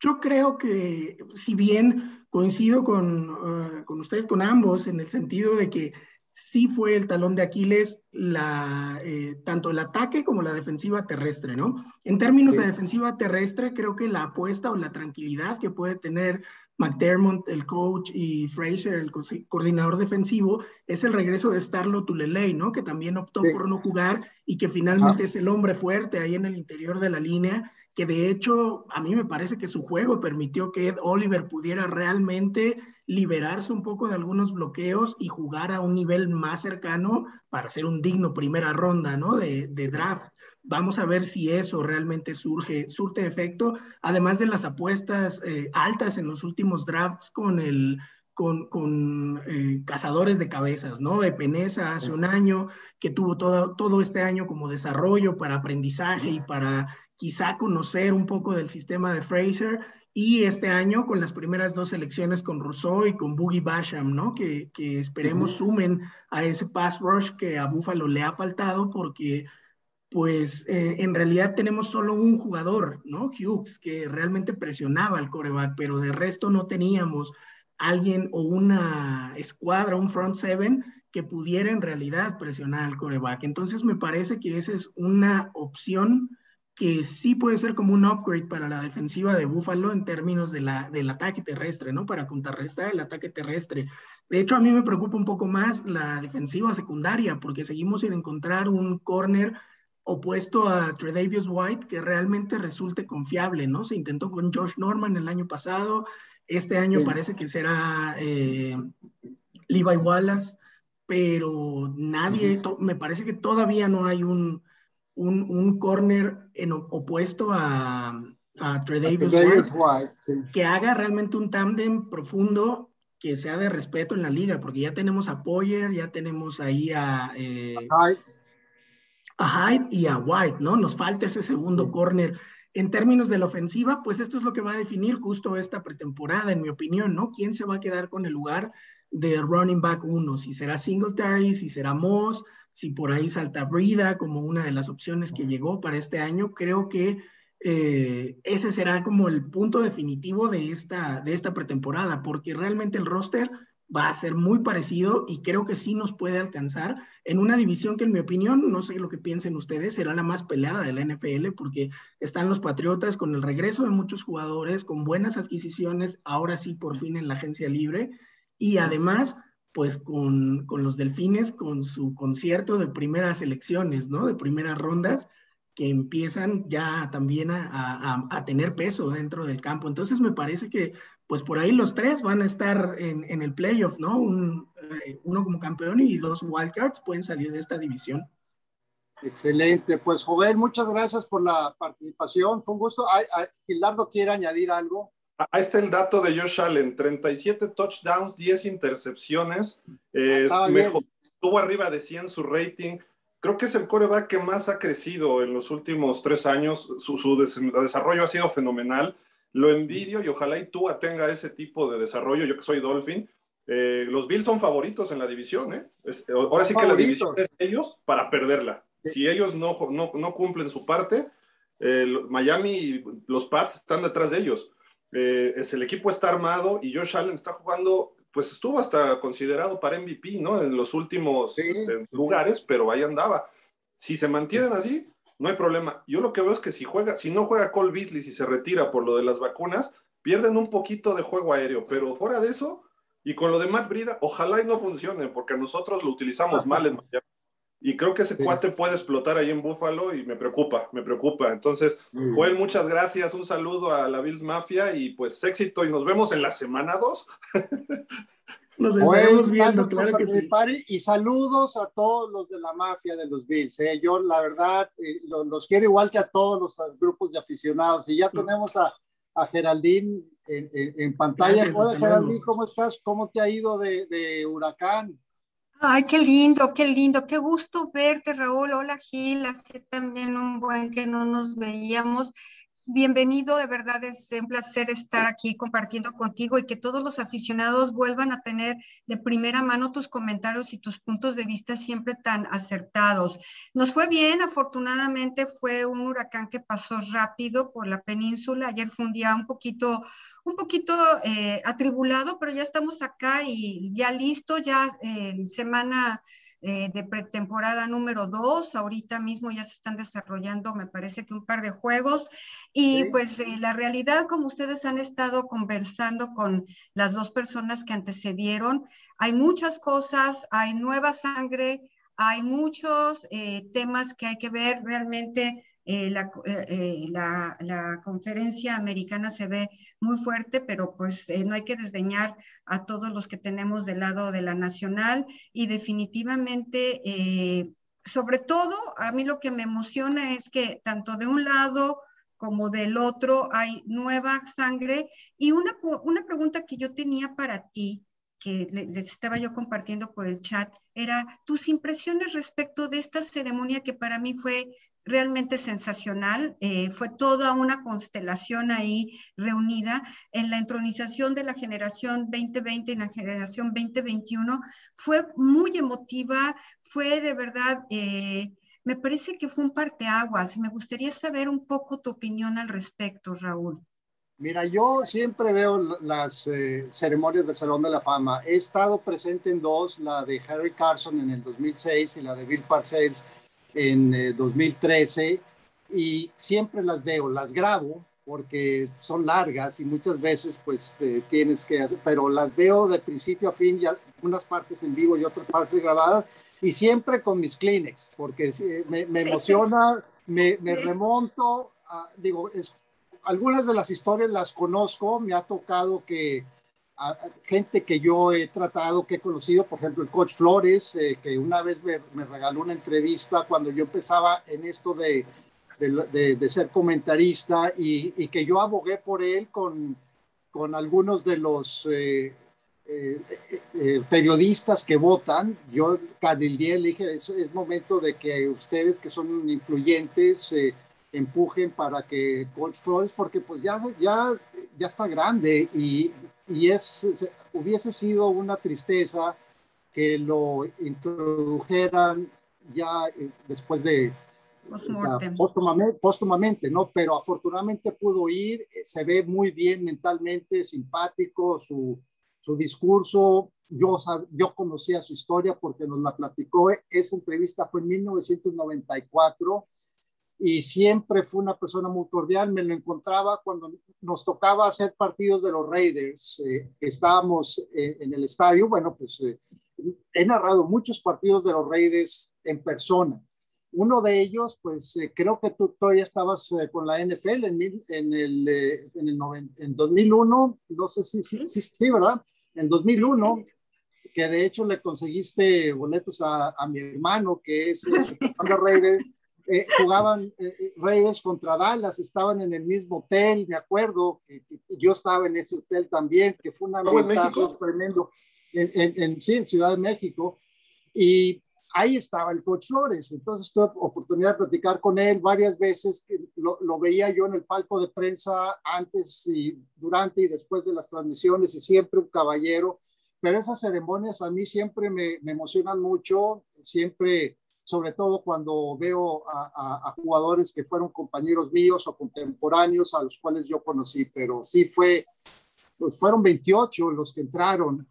yo creo que si bien coincido con, con usted, con ambos, en el sentido de que sí fue el talón de Aquiles la, eh, tanto el ataque como la defensiva terrestre, ¿no? En términos de defensiva terrestre, creo que la apuesta o la tranquilidad que puede tener McDermott, el coach, y Fraser, el coordinador defensivo, es el regreso de Starlo Tulelei, ¿no? Que también optó por no jugar y que finalmente es el hombre fuerte ahí en el interior de la línea que de hecho a mí me parece que su juego permitió que Ed Oliver pudiera realmente liberarse un poco de algunos bloqueos y jugar a un nivel más cercano para ser un digno primera ronda, ¿no? De, draft. Vamos a ver si eso realmente surge, surte efecto, además de las apuestas eh, altas en los últimos drafts con el, con, con eh, cazadores de cabezas, ¿no? De Peneza hace un año, que tuvo todo, todo este año como desarrollo para aprendizaje y para quizá conocer un poco del sistema de Fraser y este año con las primeras dos elecciones con Rousseau y con Boogie Basham, ¿no? Que, que esperemos sumen a ese pass rush que a Buffalo le ha faltado porque pues eh, en realidad tenemos solo un jugador, ¿no? Hughes, que realmente presionaba al coreback, pero de resto no teníamos alguien o una escuadra, un front seven que pudiera en realidad presionar al coreback. Entonces me parece que esa es una opción que sí puede ser como un upgrade para la defensiva de Buffalo en términos de la, del ataque terrestre, ¿no? Para contrarrestar el ataque terrestre. De hecho, a mí me preocupa un poco más la defensiva secundaria, porque seguimos sin encontrar un corner opuesto a Tredavious White que realmente resulte confiable, ¿no? Se intentó con Josh Norman el año pasado, este año parece que será eh, Levi Wallace, pero nadie, me parece que todavía no hay un un, un corner en opuesto a, a Davis White, que haga realmente un tándem profundo que sea de respeto en la liga, porque ya tenemos a Poyer, ya tenemos ahí a, eh, a Hyde y a White, ¿no? Nos falta ese segundo corner. En términos de la ofensiva, pues esto es lo que va a definir justo esta pretemporada, en mi opinión, ¿no? ¿Quién se va a quedar con el lugar de running back uno? Si será Singletary, si será Moss, si por ahí salta Brida como una de las opciones que llegó para este año, creo que eh, ese será como el punto definitivo de esta, de esta pretemporada, porque realmente el roster va a ser muy parecido y creo que sí nos puede alcanzar en una división que en mi opinión, no sé lo que piensen ustedes, será la más peleada de la NFL porque están los Patriotas con el regreso de muchos jugadores, con buenas adquisiciones, ahora sí por fin en la agencia libre y además pues con, con, los delfines, con su concierto de primeras elecciones, ¿no? De primeras rondas, que empiezan ya también a, a, tener peso dentro del campo. Entonces me parece que, pues por ahí los tres van a estar en, en el playoff, ¿no? Un, eh, uno como campeón y dos wildcards pueden salir de esta división. Excelente, pues Joel, muchas gracias por la participación, fue un gusto. Gildardo quiere añadir algo. Ahí está el dato de Josh Allen, 37 touchdowns, 10 intercepciones, eh, mejor, estuvo arriba de 100 su rating. Creo que es el coreback que más ha crecido en los últimos tres años. Su, desarrollo ha sido fenomenal. Lo envidio y ojalá y tú tenga ese tipo de desarrollo. Yo que soy Dolphin. Eh, los Bills son favoritos en la división. ¿eh? ahora sí que la división es de ellos para perderla. Si ellos no, no, no cumplen su parte, Miami y los Pats están detrás de ellos. Eh, es, el equipo está armado y Josh Allen está jugando, pues estuvo hasta considerado para MVP, ¿no? En los últimos este, lugares, pero ahí andaba. Si se mantienen así, no hay problema. Yo lo que veo es que si juega, si no juega Cole Beasley, si se retira por lo de las vacunas, pierden un poquito de juego aéreo, pero fuera de eso, y con lo de Matt Brida, ojalá y no funcione, porque nosotros lo utilizamos mal en Miami. Y creo que ese cuate puede explotar ahí en Búfalo y me preocupa, me preocupa. Entonces, Joel, muchas gracias, un saludo a la Bills Mafia y pues éxito y nos vemos en la semana 2. *laughs* Nos estaremos viendo, claro que sí. Y saludos a todos los de la mafia de los Bills. ¿eh? Yo, la verdad, eh, los, quiero igual que a todos los grupos de aficionados. Y ya tenemos a, a Geraldine en, pantalla. Hola, Geraldine, ¿cómo estás? ¿Cómo te ha ido de, de Huracán? Ay, qué lindo, qué lindo, qué gusto verte, Raúl. Hola, Gil, hace también un buen que no nos veíamos. Bienvenido, de verdad es un placer estar aquí compartiendo contigo y que todos los aficionados vuelvan a tener de primera mano tus comentarios y tus puntos de vista siempre tan acertados. Nos fue bien, afortunadamente fue un huracán que pasó rápido por la península. Ayer fue un día un poquito, un poquito eh, atribulado, pero ya estamos acá y ya listo, ya en semana eh, de pretemporada número 2. Ahorita mismo ya se están desarrollando, me parece que un par de juegos. Y pues eh, la realidad, como ustedes han estado conversando con las dos personas que antecedieron, hay muchas cosas, hay nueva sangre, hay muchos eh, temas que hay que ver realmente eh, eh, eh, la, la, conferencia americana se ve muy fuerte, pero pues no hay que desdeñar a todos los que tenemos del lado de la nacional y definitivamente, sobre todo, a mí lo que me emociona es que tanto de un lado como del otro hay nueva sangre. Y una, una pregunta que yo tenía para ti que les estaba yo compartiendo por el chat, era tus impresiones respecto de esta ceremonia que para mí fue realmente sensacional. Eh, fue toda una constelación ahí reunida en la entronización de la generación 2020 y la generación 2021. Fue muy emotiva, fue de verdad, eh, me parece que fue un parteaguas. Me gustaría saber un poco tu opinión al respecto, Raúl. Mira, yo siempre veo las eh, ceremonias del Salón de la Fama. He estado presente en dos, la de Harry Carson en el 2006 y la de Bill Parcells en 2013 eh, y siempre las veo, las grabo porque son largas y muchas veces pues eh, tienes que hacer, pero las veo de principio a fin, ya unas partes en vivo y otras partes grabadas y siempre con mis Kleenex porque me, emociona, me, me remonto, digo, es, algunas de las historias las conozco, me ha tocado que gente que yo he tratado, que he conocido, por ejemplo, el coach Flores, eh, que una vez me, regaló una entrevista cuando yo empezaba en esto de, de, ser comentarista y, que yo abogué por él con, con algunos de los eh, eh, periodistas que votan. Yo, Canildiel, le dije, es, es, momento de que ustedes que son influyentes empujen para que coach Flores, porque pues ya, ya, ya está grande y y es, hubiese sido una tristeza que lo introdujeran ya eh, después de póstumamente, ¿no? Pero afortunadamente pudo ir, eh, se ve muy bien mentalmente, simpático, su, su discurso, yo, yo conocía su historia porque nos la platicó, esa entrevista fue en 1994 y siempre fue una persona muy cordial. Me lo encontraba cuando nos tocaba hacer partidos de los Raiders. Eh, estábamos eh, en el estadio. Bueno, pues eh, he narrado muchos partidos de los Raiders en persona. Uno de ellos, pues creo que tú todavía estabas con la NFL en, en el, en, el en 2001, no sé si sí, sí, sí, ¿verdad? En 2001, que de hecho le conseguiste boletos a, a mi hermano, que es el *laughs* Raiders eh, jugaban eh, eh, Reyes contra Dallas, estaban en el mismo hotel, me acuerdo, que, yo estaba en ese hotel también, que fue un ambientazo tremendo. En, en, sí, en Ciudad de México, y ahí estaba el coach Flores, entonces tuve oportunidad de platicar con él varias veces, lo, lo, veía yo en el palco de prensa antes y durante y después de las transmisiones, y siempre un caballero, pero esas ceremonias a mí siempre me, me emocionan mucho, siempre sobre todo cuando veo a, jugadores que fueron compañeros míos o contemporáneos a los cuales yo conocí, pero sí fue, pues fueron 28 los que entraron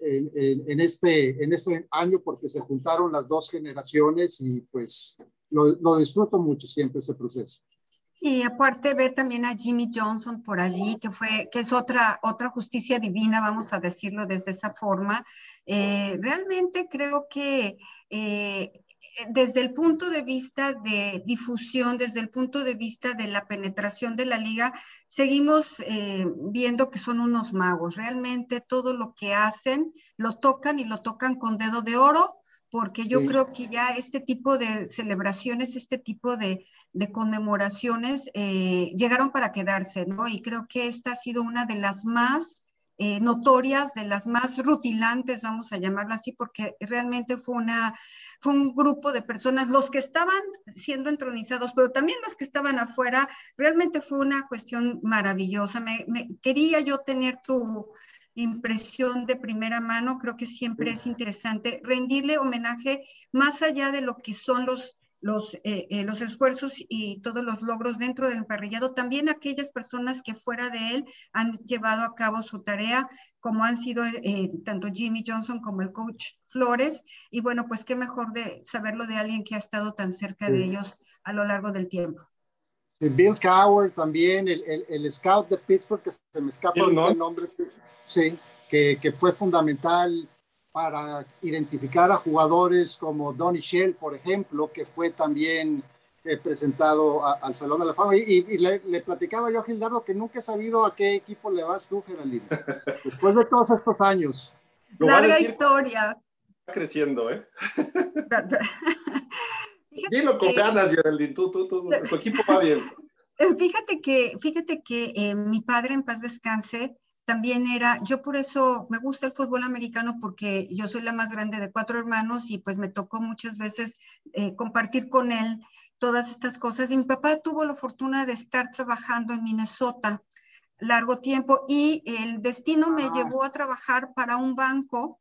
en, este, en este año porque se juntaron las dos generaciones y pues lo, lo disfruto mucho siempre ese proceso. Y aparte ver también a Jimmy Johnson por allí, que fue, que es otra, otra justicia divina, vamos a decirlo desde esa forma. Eh, realmente creo que eh, desde el punto de vista de difusión, desde el punto de vista de la penetración de la liga, seguimos eh, viendo que son unos magos. Realmente todo lo que hacen lo tocan y lo tocan con dedo de oro, porque yo creo que ya este tipo de celebraciones, este tipo de, conmemoraciones eh, llegaron para quedarse, ¿no? Y creo que esta ha sido una de las más eh, notorias, de las más rutilantes, vamos a llamarlo así, porque realmente fue, una, fue un grupo de personas, los que estaban siendo entronizados, pero también los que estaban afuera, realmente fue una cuestión maravillosa. Me, quería yo tener tu impresión de primera mano, creo que siempre es interesante rendirle homenaje más allá de lo que son los los, eh, eh, los esfuerzos y todos los logros dentro del emparrillado, también aquellas personas que fuera de él han llevado a cabo su tarea, como han sido eh, tanto Jimmy Johnson como el coach Flores, y bueno, pues qué mejor de saberlo de alguien que ha estado tan cerca de ellos a lo largo del tiempo. Bill Cowher también, el, el, scout de Pittsburgh, que se me escapa el nombre, sí, que, que fue fundamental para identificar a jugadores como Donny Shell, por ejemplo, que fue también eh, presentado al Salón de la Fama. Y, le, platicaba yo a Gildardo que nunca he sabido a qué equipo le vas tú, Geraldine, *laughs* después de todos estos años. Larga historia. Está creciendo, ¿eh? *laughs* Dilo con ganas, Geraldine, tú, tú, tú, tu *laughs* equipo va bien. Fíjate que, fíjate que eh, mi padre en paz descanse, también era, yo por eso me gusta el fútbol americano porque yo soy la más grande de cuatro hermanos y pues me tocó muchas veces eh, compartir con él todas estas cosas. Y mi papá tuvo la fortuna de estar trabajando en Minnesota largo tiempo y el destino me ah. llevó a trabajar para un banco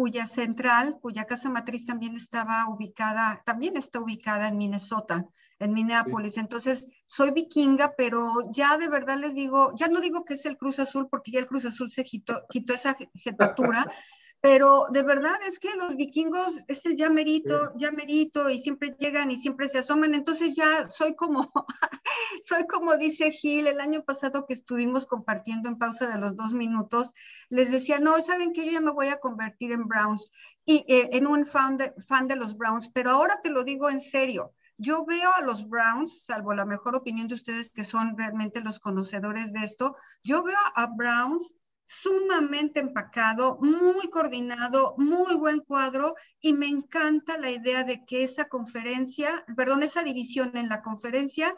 cuya central, cuya casa matriz también estaba ubicada, también está ubicada en Minnesota, en Minneapolis. Entonces, soy vikinga, pero ya de verdad les digo, ya no digo que es el Cruz Azul, porque ya el Cruz Azul se quitó, quitó esa jetatura, *laughs* pero de verdad es que los vikingos es el ya merito, ya merito, y siempre llegan y siempre se asoman, entonces ya soy como, *laughs* soy como dice Gil, el año pasado que estuvimos compartiendo en pausa de los dos minutos, les decía, no, saben que yo ya me voy a convertir en Browns, y eh, en un fan de, fan de los Browns, pero ahora te lo digo en serio, yo veo a los Browns, salvo la mejor opinión de ustedes que son realmente los conocedores de esto, yo veo a Browns sumamente empacado, muy coordinado, muy buen cuadro y me encanta la idea de que esa conferencia, perdón, esa división en la conferencia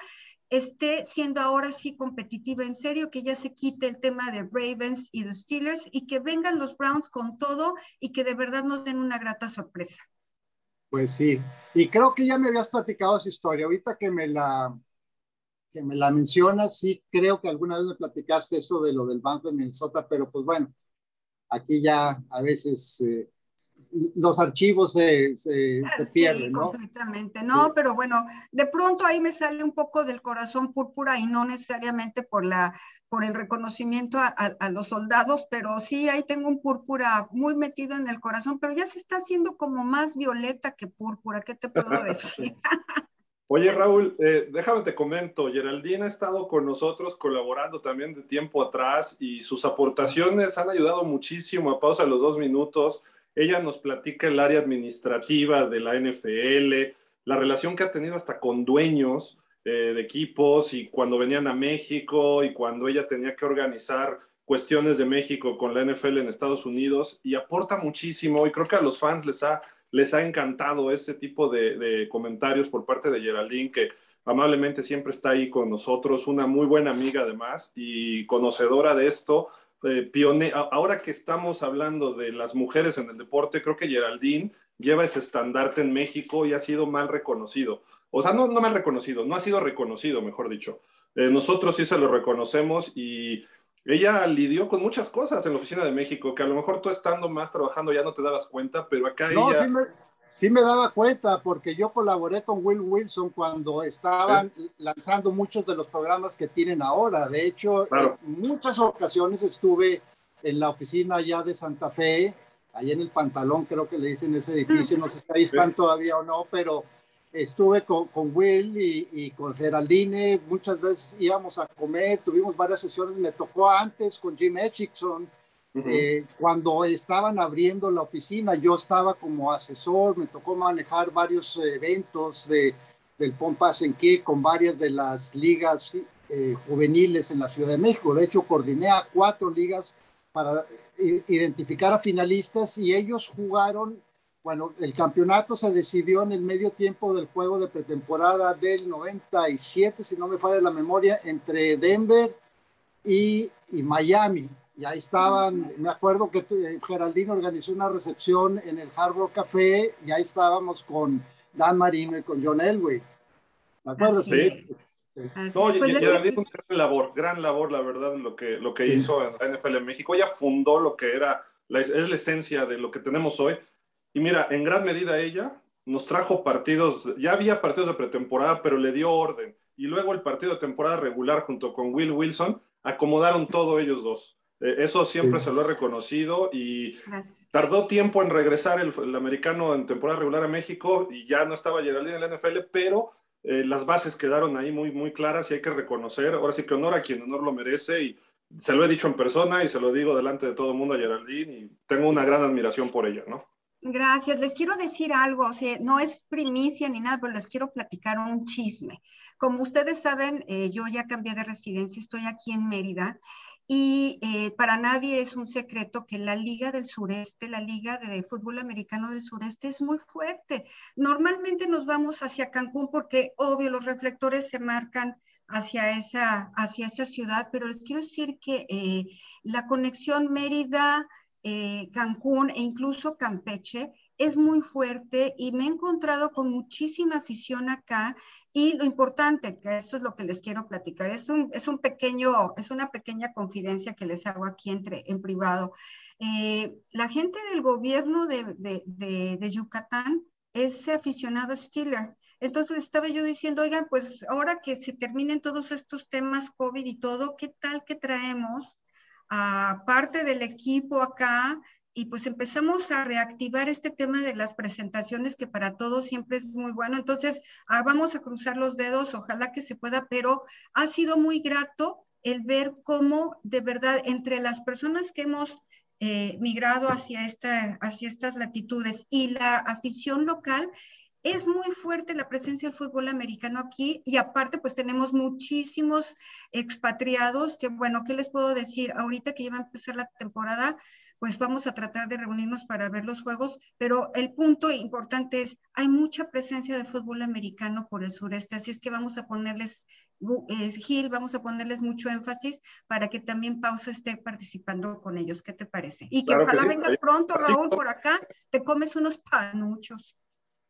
esté siendo ahora sí competitiva en serio, que ya se quite el tema de Ravens y de Steelers y que vengan los Browns con todo y que de verdad nos den una grata sorpresa. Pues sí, y creo que ya me habías platicado esa historia, ahorita que me la, que me la mencionas, sí creo que alguna vez me platicaste eso de lo del banco de Minnesota, pero pues bueno, aquí ya a veces eh, los archivos se, se, pierden, ¿no? Completamente, no, pero bueno, de pronto ahí me sale un poco del corazón púrpura y no necesariamente por la por el reconocimiento a, a, los soldados, pero sí ahí tengo un púrpura muy metido en el corazón, pero ya se está haciendo como más violeta que púrpura, ¿qué te puedo *laughs* decir? Oye, Raúl, eh, déjame te comento, Geraldine ha estado con nosotros colaborando también de tiempo atrás y sus aportaciones han ayudado muchísimo a pausa los dos minutos. Ella nos platica el área administrativa de la NFL, la relación que ha tenido hasta con dueños eh, de equipos y cuando venían a México y cuando ella tenía que organizar cuestiones de México con la NFL en Estados Unidos y aporta muchísimo y creo que a los fans les ha les ha encantado ese tipo de, comentarios por parte de Geraldine, que amablemente siempre está ahí con nosotros, una muy buena amiga además y conocedora de esto. Eh, ahora que estamos hablando de las mujeres en el deporte, creo que Geraldine lleva ese estandarte en México y ha sido mal reconocido. O sea, no, no mal reconocido, no ha sido reconocido, mejor dicho. Eh, nosotros sí se lo reconocemos y ella lidió con muchas cosas en la oficina de México, que a lo mejor tú estando más trabajando ya no te dabas cuenta, pero acá no, ella... sí, me, sí me daba cuenta, porque yo colaboré con Will Wilson cuando estaban lanzando muchos de los programas que tienen ahora. De hecho, en muchas ocasiones estuve en la oficina ya de Santa Fe, ahí en el pantalón, creo que le dicen ese edificio, no sé si ahí están todavía o no, pero estuve con, con Will y, y, con Geraldine, muchas veces íbamos a comer, tuvimos varias sesiones, me tocó antes con Jim Etchison, eh, cuando estaban abriendo la oficina, yo estaba como asesor, me tocó manejar varios eventos de, del Pompas en que con varias de las ligas eh, juveniles en la Ciudad de México. De hecho, coordiné a cuatro ligas para identificar a finalistas y ellos jugaron bueno, el campeonato se decidió en el medio tiempo del juego de pretemporada del 97, si no me falla la memoria, entre Denver y, Miami. y ahí estaban, me acuerdo que eh, Geraldine organizó una recepción en el Hard Rock Café y ahí estábamos con Dan Marino y con John Elway. ¿Me acuerdas? Sí. sí. No, pues Geraldine un gran labor, gran labor, la verdad, lo que, lo que hizo en la NFL en México. Ella fundó lo que era, la, es la esencia de lo que tenemos hoy. Y mira, en gran medida ella nos trajo partidos, ya había partidos de pretemporada, pero le dio orden. Y luego el partido de temporada regular junto con Will Wilson acomodaron todo ellos dos. Eh, eso siempre se lo he reconocido y tardó tiempo en regresar el, americano en temporada regular a México y ya no estaba Geraldine en la NFL, pero eh, las bases quedaron ahí muy, muy claras y hay que reconocer. Ahora sí que honor a quien honor lo merece y se lo he dicho en persona y se lo digo delante de todo el mundo a Geraldine y tengo una gran admiración por ella, ¿no? Gracias. Les quiero decir algo, o sea, no es primicia ni nada, pero les quiero platicar un chisme. Como ustedes saben, eh, yo ya cambié de residencia, estoy aquí en Mérida y eh, para nadie es un secreto que la Liga del Sureste, la Liga de Fútbol Americano del Sureste es muy fuerte. Normalmente nos vamos hacia Cancún porque, obvio, los reflectores se marcan hacia esa, hacia esa ciudad, pero les quiero decir que eh, la conexión Mérida, eh, Cancún e incluso Campeche es muy fuerte y me he encontrado con muchísima afición acá y lo importante, que eso es lo que les quiero platicar, es un, es un pequeño, es una pequeña confidencia que les hago aquí entre, en privado. Eh, la gente del gobierno de, de, de, Yucatán es aficionado a Steeler. Entonces estaba yo diciendo, oigan, pues ahora que se terminen todos estos temas COVID y todo, ¿qué tal que traemos a parte del equipo acá y pues empezamos a reactivar este tema de las presentaciones que para todos siempre es muy bueno. Entonces, ah, vamos a cruzar los dedos, ojalá que se pueda, pero ha sido muy grato el ver cómo de verdad entre las personas que hemos eh, migrado hacia, esta, hacia estas latitudes y la afición local, es muy fuerte la presencia del fútbol americano aquí y aparte pues tenemos muchísimos expatriados que bueno, ¿qué les puedo decir? Ahorita que ya va a empezar la temporada, pues vamos a tratar de reunirnos para ver los juegos, pero el punto importante es, hay mucha presencia de fútbol americano por el sureste, así es que vamos a ponerles, eh, Gil, vamos a ponerles mucho énfasis para que también Pausa esté participando con ellos, ¿qué te parece? Y que ojalá vengas pronto, Raúl, por acá, te comes unos panuchos.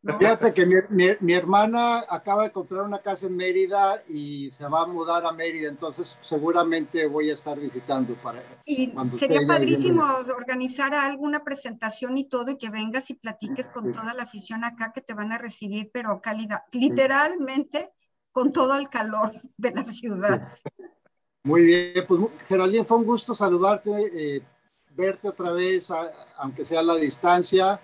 Fíjate que mi, hermana acaba de comprar una casa en Mérida y se va a mudar a Mérida, entonces seguramente voy a estar visitando para. Y sería padrísimo organizar alguna presentación y todo y que vengas y platiques con toda la afición acá que te van a recibir, pero calidad, literalmente con todo el calor de la ciudad. Muy bien, pues Geraldine, fue un gusto saludarte, eh, verte otra vez, aunque sea a la distancia,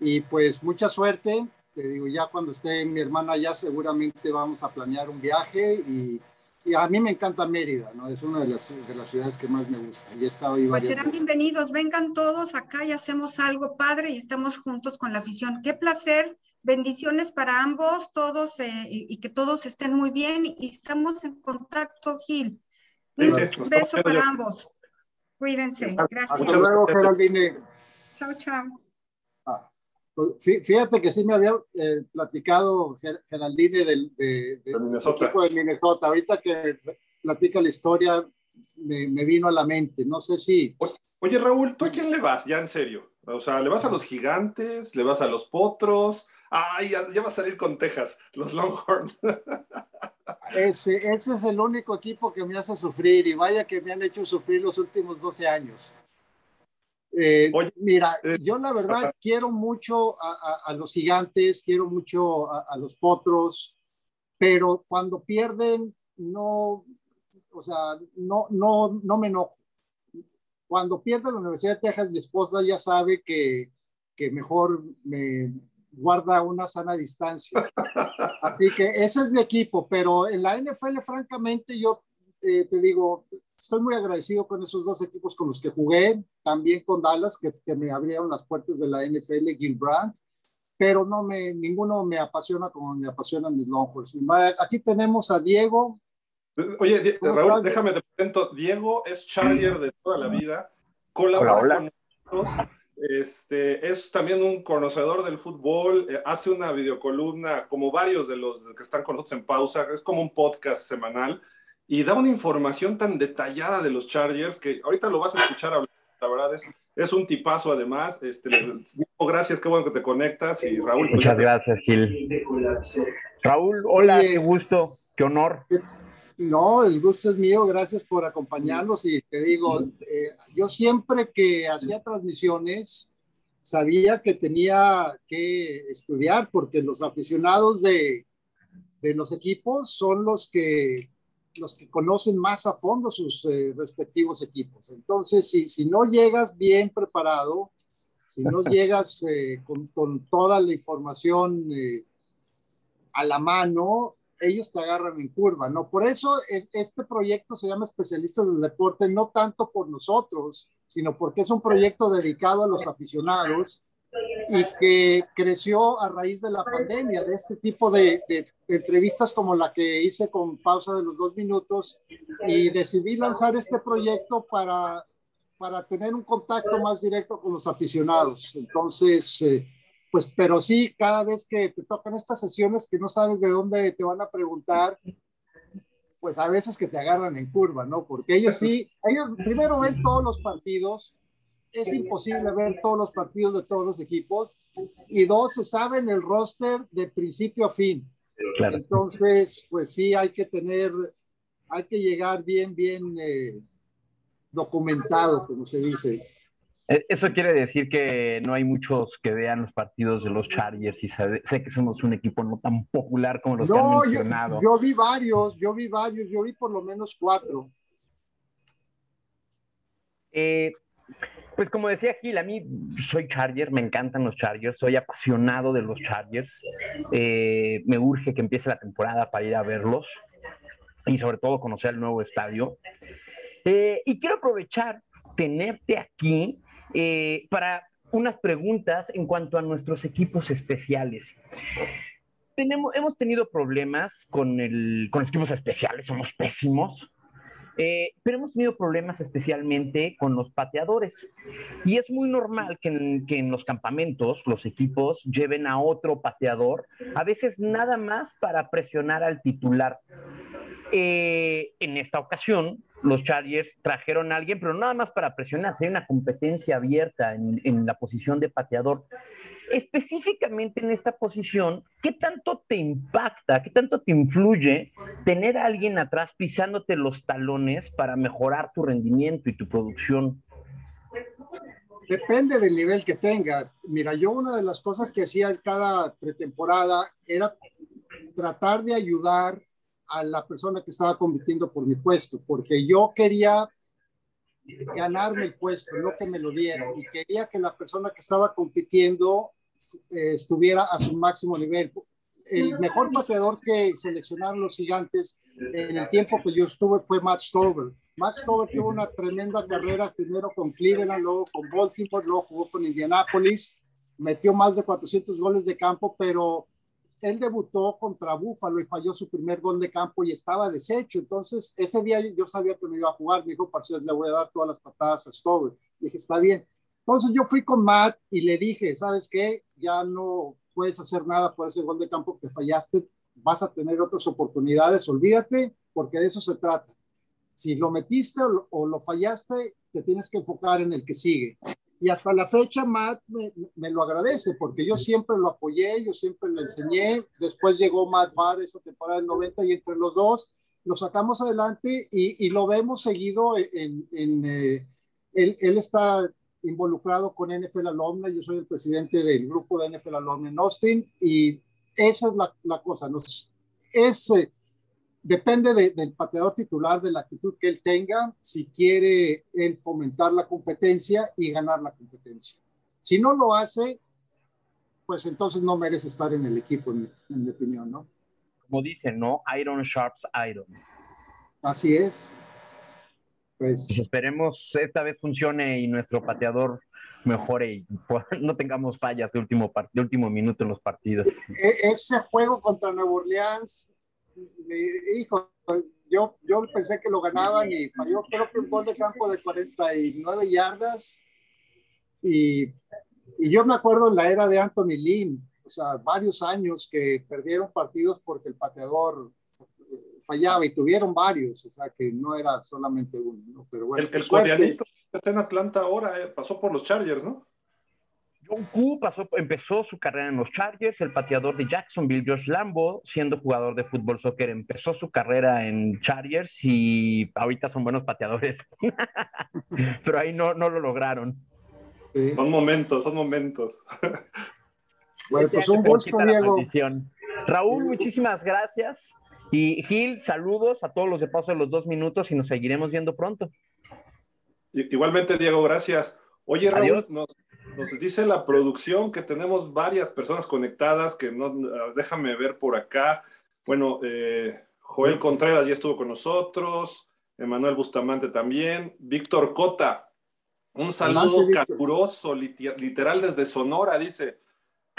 y pues mucha suerte te digo, ya cuando esté mi hermana ya seguramente vamos a planear un viaje y, y a mí me encanta Mérida, ¿no? Es una de las, de las ciudades que más me gusta y he estado ahí Pues serán bienvenidos, vengan todos acá y hacemos algo padre y estamos juntos con la afición. Qué placer, bendiciones para ambos, todos eh, y, que todos estén muy bien y estamos en contacto, Gil. Un beso para ambos. Cuídense. Gracias. Hasta luego, Geraldine. Chao, chao. Ah. Pues, fíjate que sí me había eh, platicado Geraldine del de, Minnesota. equipo de Minnesota. Ahorita que platica la historia, me, vino a la mente. No sé si. Oye, Raúl, ¿tú a quién le vas? Ya en serio. O sea, ¿le vas a los gigantes? ¿Le vas a los potros? Ay, ya, ya va a salir con Texas, los Longhorns. *laughs* Ese, ese es el único equipo que me hace sufrir y vaya que me han hecho sufrir los últimos 12 años. Eh, mira, eh, yo la verdad quiero mucho a, los gigantes, quiero mucho a, los potros, pero cuando pierden, no, o sea, no, no, no me enojo. Cuando pierde la Universidad de Texas, mi esposa ya sabe que, que mejor me guarda una sana distancia. *laughs* Así que ese es mi equipo, pero en la NFL, francamente, yo eh, te digo, estoy muy agradecido con esos dos equipos con los que jugué, también con Dallas, que, que me abrieron las puertas de la NFL, Gilbrand, pero no me, ninguno me apasiona como me apasionan mis Longhorns. Aquí tenemos a Diego. Oye, Raúl, déjame te presento. Diego es Charger de toda la vida, colabora con nosotros. Este, es también un conocedor del fútbol, eh, hace una videocolumna, como varios de los que están con nosotros en pausa, es como un podcast semanal y da una información tan detallada de los Chargers que ahorita lo vas a escuchar hablar. La verdad es, es un tipazo además. Este, gracias, qué bueno que te conectas. Y Raúl. Pues Muchas gracias, Gil. Raúl, hola, qué gusto, qué honor. No, el gusto es mío, gracias por acompañarnos y te digo, eh, yo siempre que hacía transmisiones sabía que tenía que estudiar porque los aficionados de, de los equipos son los que los que conocen más a fondo sus eh, respectivos equipos. Entonces, si, si, no llegas bien preparado, si no *laughs* llegas eh, con, con, toda la información eh, a la mano, ellos te agarran en curva, ¿no? Por eso es, este proyecto se llama Especialistas del Deporte, no tanto por nosotros, sino porque es un proyecto dedicado a los aficionados y que creció a raíz de la pandemia, de este tipo de, entrevistas como la que hice con pausa de los dos minutos y decidí lanzar este proyecto para, para tener un contacto más directo con los aficionados. Entonces, eh, pues, pero sí, cada vez que te tocan estas sesiones que no sabes de dónde te van a preguntar, pues a veces que te agarran en curva, ¿no? Porque ellos sí, ellos primero ven todos los partidos, es imposible ver todos los partidos de todos los equipos. Y dos, se saben el roster de principio a fin. Entonces, pues sí, hay que tener, hay que llegar bien, bien eh, documentado, como se dice. E, eso quiere decir que no hay muchos que vean los partidos de los Chargers y sé que somos un equipo no tan popular como los que han mencionado. Yo, yo vi varios, yo vi varios, yo vi por lo menos cuatro. Eh, pues como decía Gil, a mí soy Charger, me encantan los Chargers, soy apasionado de los Chargers. Eh, me urge que empiece la temporada para ir a verlos y sobre todo conocer el nuevo estadio. Eh, y quiero aprovechar tenerte aquí eh, para unas preguntas en cuanto a nuestros equipos especiales. Tenemos, hemos tenido problemas con, el, con los equipos especiales, somos pésimos. Eh, pero hemos tenido problemas especialmente con los pateadores. Y es muy normal que en, los campamentos los equipos lleven a otro pateador, a veces nada más para presionar al titular. Eh, en esta ocasión, los Chargers trajeron a alguien, pero nada más para presionar, hay una competencia abierta en, en la posición de pateador específicamente en esta posición, ¿qué tanto te impacta, qué tanto te influye tener a alguien atrás pisándote los talones para mejorar tu rendimiento y tu producción? Depende del nivel que tenga. Mira, yo una de las cosas que hacía cada pretemporada era tratar de ayudar a la persona que estaba compitiendo por mi puesto, porque yo quería ganarme el puesto, no que me lo dieran, y quería que la persona que estaba compitiendo eh, estuviera a su máximo nivel. El mejor pateador que seleccionaron los gigantes en el tiempo que yo estuve fue Matt Stover. Matt Stover tuvo una tremenda carrera, primero con Cleveland, luego con Baltimore, luego jugó con Indianapolis, metió más de 400 goles de campo, pero él debutó contra Buffalo y falló su primer gol de campo y estaba deshecho. Entonces, ese día yo sabía que me iba a jugar. Me dijo, parcial, le voy a dar todas las patadas a Stover. dije, está bien. Entonces yo fui con Matt y le dije, ¿sabes qué? Ya no puedes hacer nada por ese gol de campo que fallaste, vas a tener otras oportunidades, olvídate, porque de eso se trata. Si lo metiste o lo, fallaste, te tienes que enfocar en el que sigue. Y hasta la fecha, Matt me, lo agradece, porque yo siempre lo apoyé, yo siempre le enseñé. Después llegó Matt Barr esa temporada del 90 y entre los dos lo sacamos adelante y, lo vemos seguido en... en eh, él, él, está involucrado con NFL Alumni, yo soy el presidente del grupo de NFL Alumni en Austin y esa es la, la cosa, nos, es, eh, depende del pateador titular, de la actitud que él tenga, si quiere él fomentar la competencia y ganar la competencia. Si no lo hace, pues entonces no merece estar en el equipo, en, en mi opinión, ¿no? Como dicen, ¿no? Iron sharps iron. Así es. Pues, pues, esperemos esta vez funcione y nuestro pateador mejore y *laughs* no tengamos fallas de último, de último minuto en los partidos. E, ese juego contra Nueva Orleans, hijo, yo, yo pensé que lo ganaban y falló creo que un gol de campo de 49 yardas y, y yo me acuerdo en la era de Anthony Lynn, o sea, varios años que perdieron partidos porque el pateador fallaba y tuvieron varios, o sea que no era solamente uno, pero bueno. El, el está en Atlanta ahora, eh, pasó por los Chargers, ¿no? John Koo pasó, empezó su carrera en los Chargers, el pateador de Jacksonville, Josh Lambo, siendo jugador de fútbol soccer, empezó su carrera en Chargers y ahorita son buenos pateadores. *laughs* Pero ahí no, no lo lograron. Son momentos, son momentos. bueno, pues un gusto, Diego. Raúl, muchísimas gracias. Y Gil, saludos a todos los de paso de los dos minutos y nos seguiremos viendo pronto. Igualmente, Diego, gracias. Oye, Raúl, nos, dice la producción que tenemos varias personas conectadas, que no, déjame ver por acá. Bueno, eh, Joel Contreras ya estuvo con nosotros, Emanuel Bustamante también, Víctor Cota, un saludo caluroso, literal desde Sonora, dice.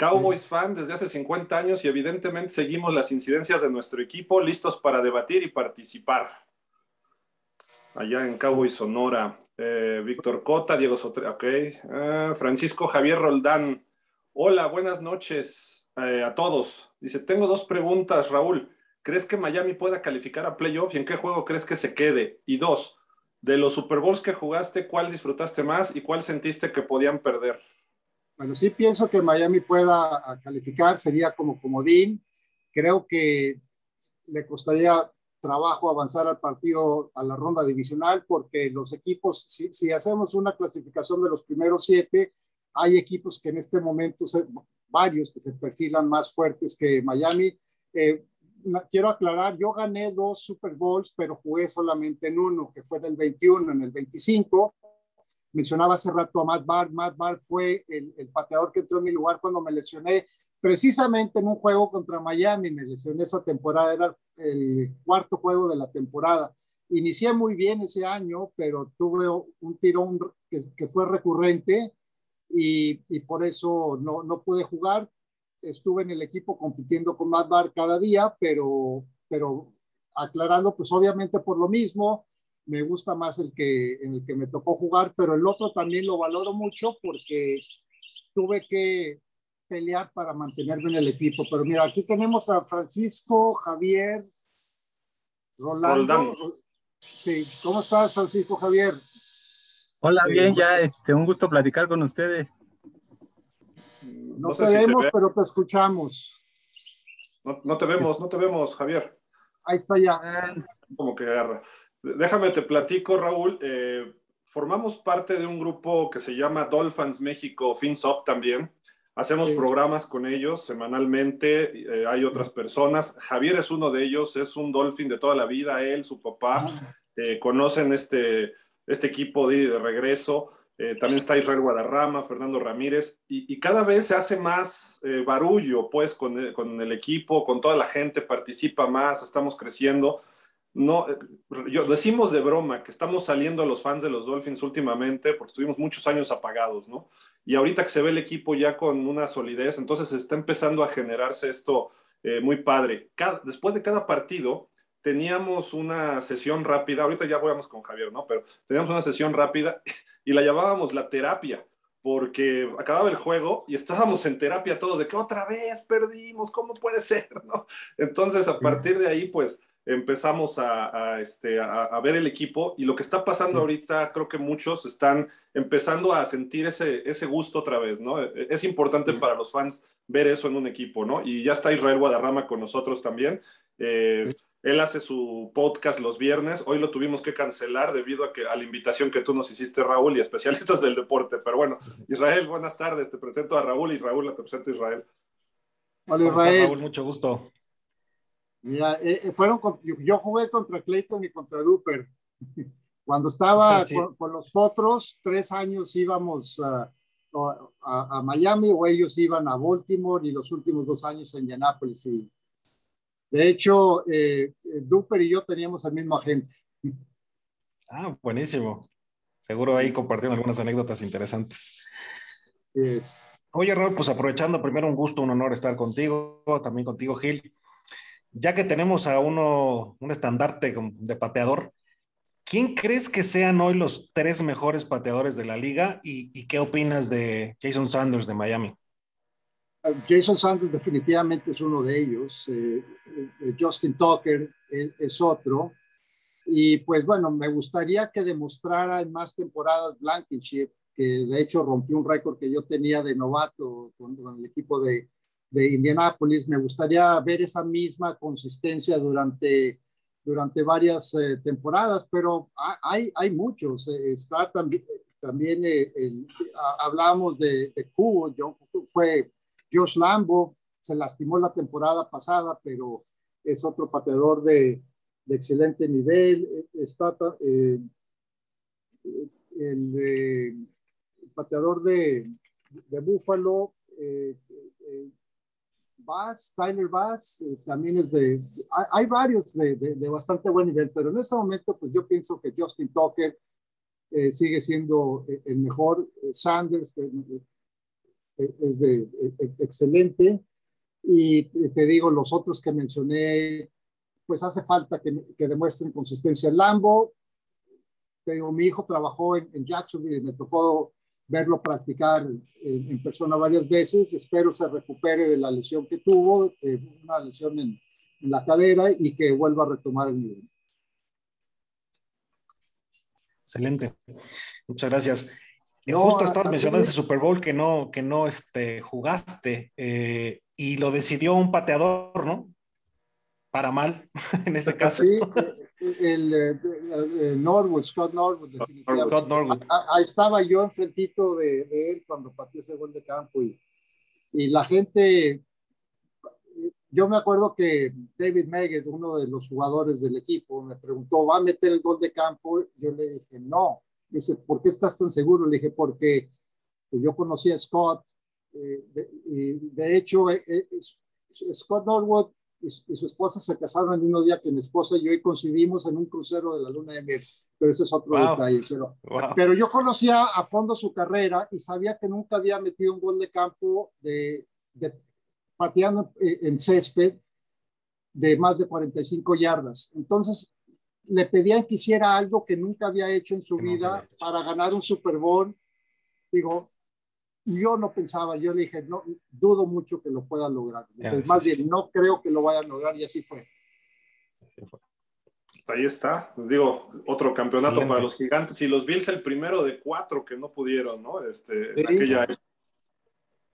Cowboys fan desde hace 50 años y evidentemente seguimos las incidencias de nuestro equipo, listos para debatir y participar. Allá en Cowboys Sonora. Eh, Víctor Cota, Diego Sotre, ok. Ah, Francisco Javier Roldán. Hola, buenas noches eh, a todos. Dice, tengo dos preguntas, Raúl. ¿Crees que Miami pueda calificar a playoff y en qué juego crees que se quede? Y dos, de los Super Bowls que jugaste, ¿cuál disfrutaste más y cuál sentiste que podían perder? Bueno, sí pienso que Miami pueda calificar, sería como comodín. Creo que le costaría trabajo avanzar al partido, a la ronda divisional, porque los equipos, si, hacemos una clasificación de los primeros siete, hay equipos que en este momento, varios que se perfilan más fuertes que Miami. Eh, quiero aclarar, yo gané dos Super Bowls, pero jugué solamente en uno, que fue del 21, en el 25. Mencionaba hace rato a Matt Barr. Matt Barr fue el, el pateador que entró en mi lugar cuando me lesioné precisamente en un juego contra Miami, me lesioné esa temporada, era el cuarto juego de la temporada. Inicié muy bien ese año, pero tuve un tirón que, fue recurrente y, y, por eso no, no pude jugar. Estuve en el equipo compitiendo con Matt Barr cada día, pero, pero aclarando, pues obviamente por lo mismo, me gusta más el que, en el que me tocó jugar, pero el otro también lo valoro mucho porque tuve que pelear para mantenerme en el equipo. Pero mira, aquí tenemos a Francisco, Javier, Rolando. Sí, ¿cómo estás, Francisco Javier? Hola, bien, ya, este, un gusto platicar con ustedes. No, te vemos, pero te escuchamos. No, te vemos, no te vemos, Javier. Ahí está ya. Como que agarra. Déjame te platico, Raúl. Eh, formamos parte de un grupo que se llama Dolphins México FinSop también. Hacemos programas con ellos semanalmente, eh, hay otras personas. Javier es uno de ellos, es un Dolphin de toda la vida, él, su papá, eh, conocen este, este equipo de, regreso. Eh, también está Israel Guadarrama, Fernando Ramírez, y, cada vez se hace más barullo, pues, con con el equipo, con toda la gente, participa más, estamos creciendo no, yo decimos de broma que estamos saliendo a los fans de los Dolphins últimamente porque estuvimos muchos años apagados, ¿no? Y ahorita que se ve el equipo ya con una solidez, entonces está empezando a generarse esto eh, muy padre. después de cada partido teníamos una sesión rápida, ahorita ya vamos con Javier, ¿no? Pero teníamos una sesión rápida *laughs* y la llamábamos la terapia porque acababa el juego y estábamos en terapia todos de que otra vez perdimos, ¿cómo puede ser? *laughs* ¿no? Entonces, a partir de ahí, pues empezamos a, este, a, ver el equipo y lo que está pasando ahorita, creo que muchos están empezando a sentir ese, ese gusto otra vez, ¿no? E, es importante para los fans ver eso en un equipo, ¿no? Y ya está Israel Guadarrama con nosotros también. Eh, él hace su podcast los viernes. Hoy lo tuvimos que cancelar debido a, que, a la invitación que tú nos hiciste, Raúl, y especialistas del deporte. Pero bueno, Israel, buenas tardes. Te presento a Raúl y Raúl, te presento a Israel. Hola, Israel. Raúl, mucho gusto. Mira, eh, eh, fueron yo, jugué contra Clayton y contra Duper. *laughs* Cuando estaba ah, con, los potros, tres años íbamos a, a, Miami o ellos iban a Baltimore y los últimos dos años en Indianapolis. Y, de hecho, eh, Duper y yo teníamos el mismo agente. *laughs* Ah, buenísimo. Seguro ahí compartieron algunas anécdotas interesantes. Oye, Raúl, pues aprovechando, primero un gusto, un honor estar contigo, también contigo, Gil ya que tenemos a uno, un estandarte de pateador, ¿quién crees que sean hoy los tres mejores pateadores de la liga y, qué opinas de Jason Sanders de Miami? Uh, Jason Sanders definitivamente es uno de ellos. Eh, eh, Justin Tucker es, otro. Y pues bueno, me gustaría que demostrara en más temporadas Blankenship, que de hecho rompió un récord que yo tenía de novato con, el equipo de, de Indianapolis. Me gustaría ver esa misma consistencia durante, durante varias eh, temporadas, pero hay, hay muchos. Eh, está también, también eh, el, hablamos de, de Cubo, fue Josh Lambo, se lastimó la temporada pasada, pero es otro pateador de, de excelente nivel. Está eh, el, el, pateador de, de Buffalo, eh, eh, Bass, Tyler Bass, eh, también es de, hay, hay varios de, de, bastante buen nivel, pero en este momento pues yo pienso que Justin Tucker eh, sigue siendo el mejor, Sanders es de, excelente, y te digo, los otros que mencioné, pues hace falta que, que demuestren consistencia. en Lambo, te digo, mi hijo trabajó en, en Jacksonville y me tocó verlo practicar en, persona varias veces. Espero se recupere de la lesión que tuvo, una lesión en, en, la cadera y que vuelva a retomar el nivel. Excelente. Muchas gracias. Y justo estabas mencionando ese Super Bowl que no, que no este, jugaste eh, y lo decidió un pateador, ¿no? Para mal, *laughs* en ese caso. Sí, el, el, Norwood, Scott Norwood, definitivamente. Scott Norwood. Ahí estaba yo enfrentito de, de, él cuando pateó ese gol de campo y, y la gente, yo me acuerdo que David Meggett, uno de los jugadores del equipo, me preguntó, ¿va a meter el gol de campo? Yo le dije, no. Dice, ¿por qué estás tan seguro? Le dije, porque yo conocí a Scott, eh, de, y de hecho, eh, eh, Scott Norwood y, su esposa se casaron el mismo día que mi esposa y yo y coincidimos en un crucero de la luna de miel, pero ese es otro wow. detalle. Pero, wow. pero, yo conocía a fondo su carrera y sabía que nunca había metido un gol de campo de, de pateando en césped de más de 45 yardas. Entonces, le pedían que hiciera algo que nunca había hecho en su vida para ganar un Super Bowl. Digo, yo no pensaba, yo dije, no, dudo mucho que lo pueda lograr. Entonces, más bien, no creo que lo vaya a lograr y así fue. Ahí está, digo, otro campeonato Excelente. para los gigantes y los Bills el primero de cuatro que no pudieron, ¿no? Este, sí. aquella...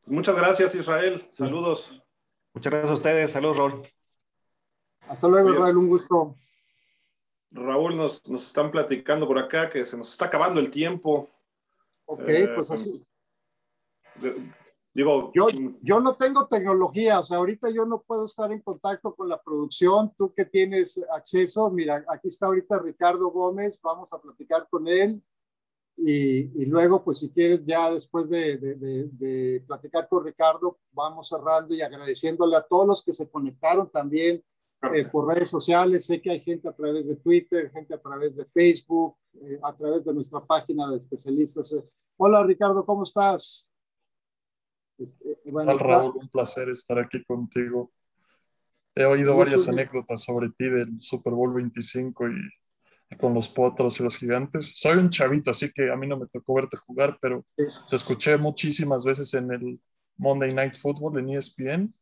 Muchas gracias, Israel. Saludos. Muchas gracias a ustedes. Saludos, Raúl. Hasta luego, Israel. Un gusto. Raúl, nos, nos, están platicando por acá que se nos está acabando el tiempo. Ok, eh, pues así. Digo, yo, yo no tengo tecnología, o sea, ahorita yo no puedo estar en contacto con la producción. Tú que tienes acceso, mira, aquí está ahorita Ricardo Gómez, vamos a platicar con él. Y, y luego, pues si quieres, ya después de, de, de, de, platicar con Ricardo, vamos cerrando y agradeciéndole a todos los que se conectaron también eh, por redes sociales. Sé que hay gente a través de Twitter, gente a través de Facebook, eh, a través de nuestra página de especialistas. Hola Ricardo, ¿cómo estás? Este, bueno, Raúl, un placer estar aquí contigo. He oído varias anécdotas sobre ti del Super Bowl 25 y, y, con los potros y los gigantes. Soy un chavito, así que a mí no me tocó verte jugar, pero te escuché muchísimas veces en el Monday Night Football en ESPN.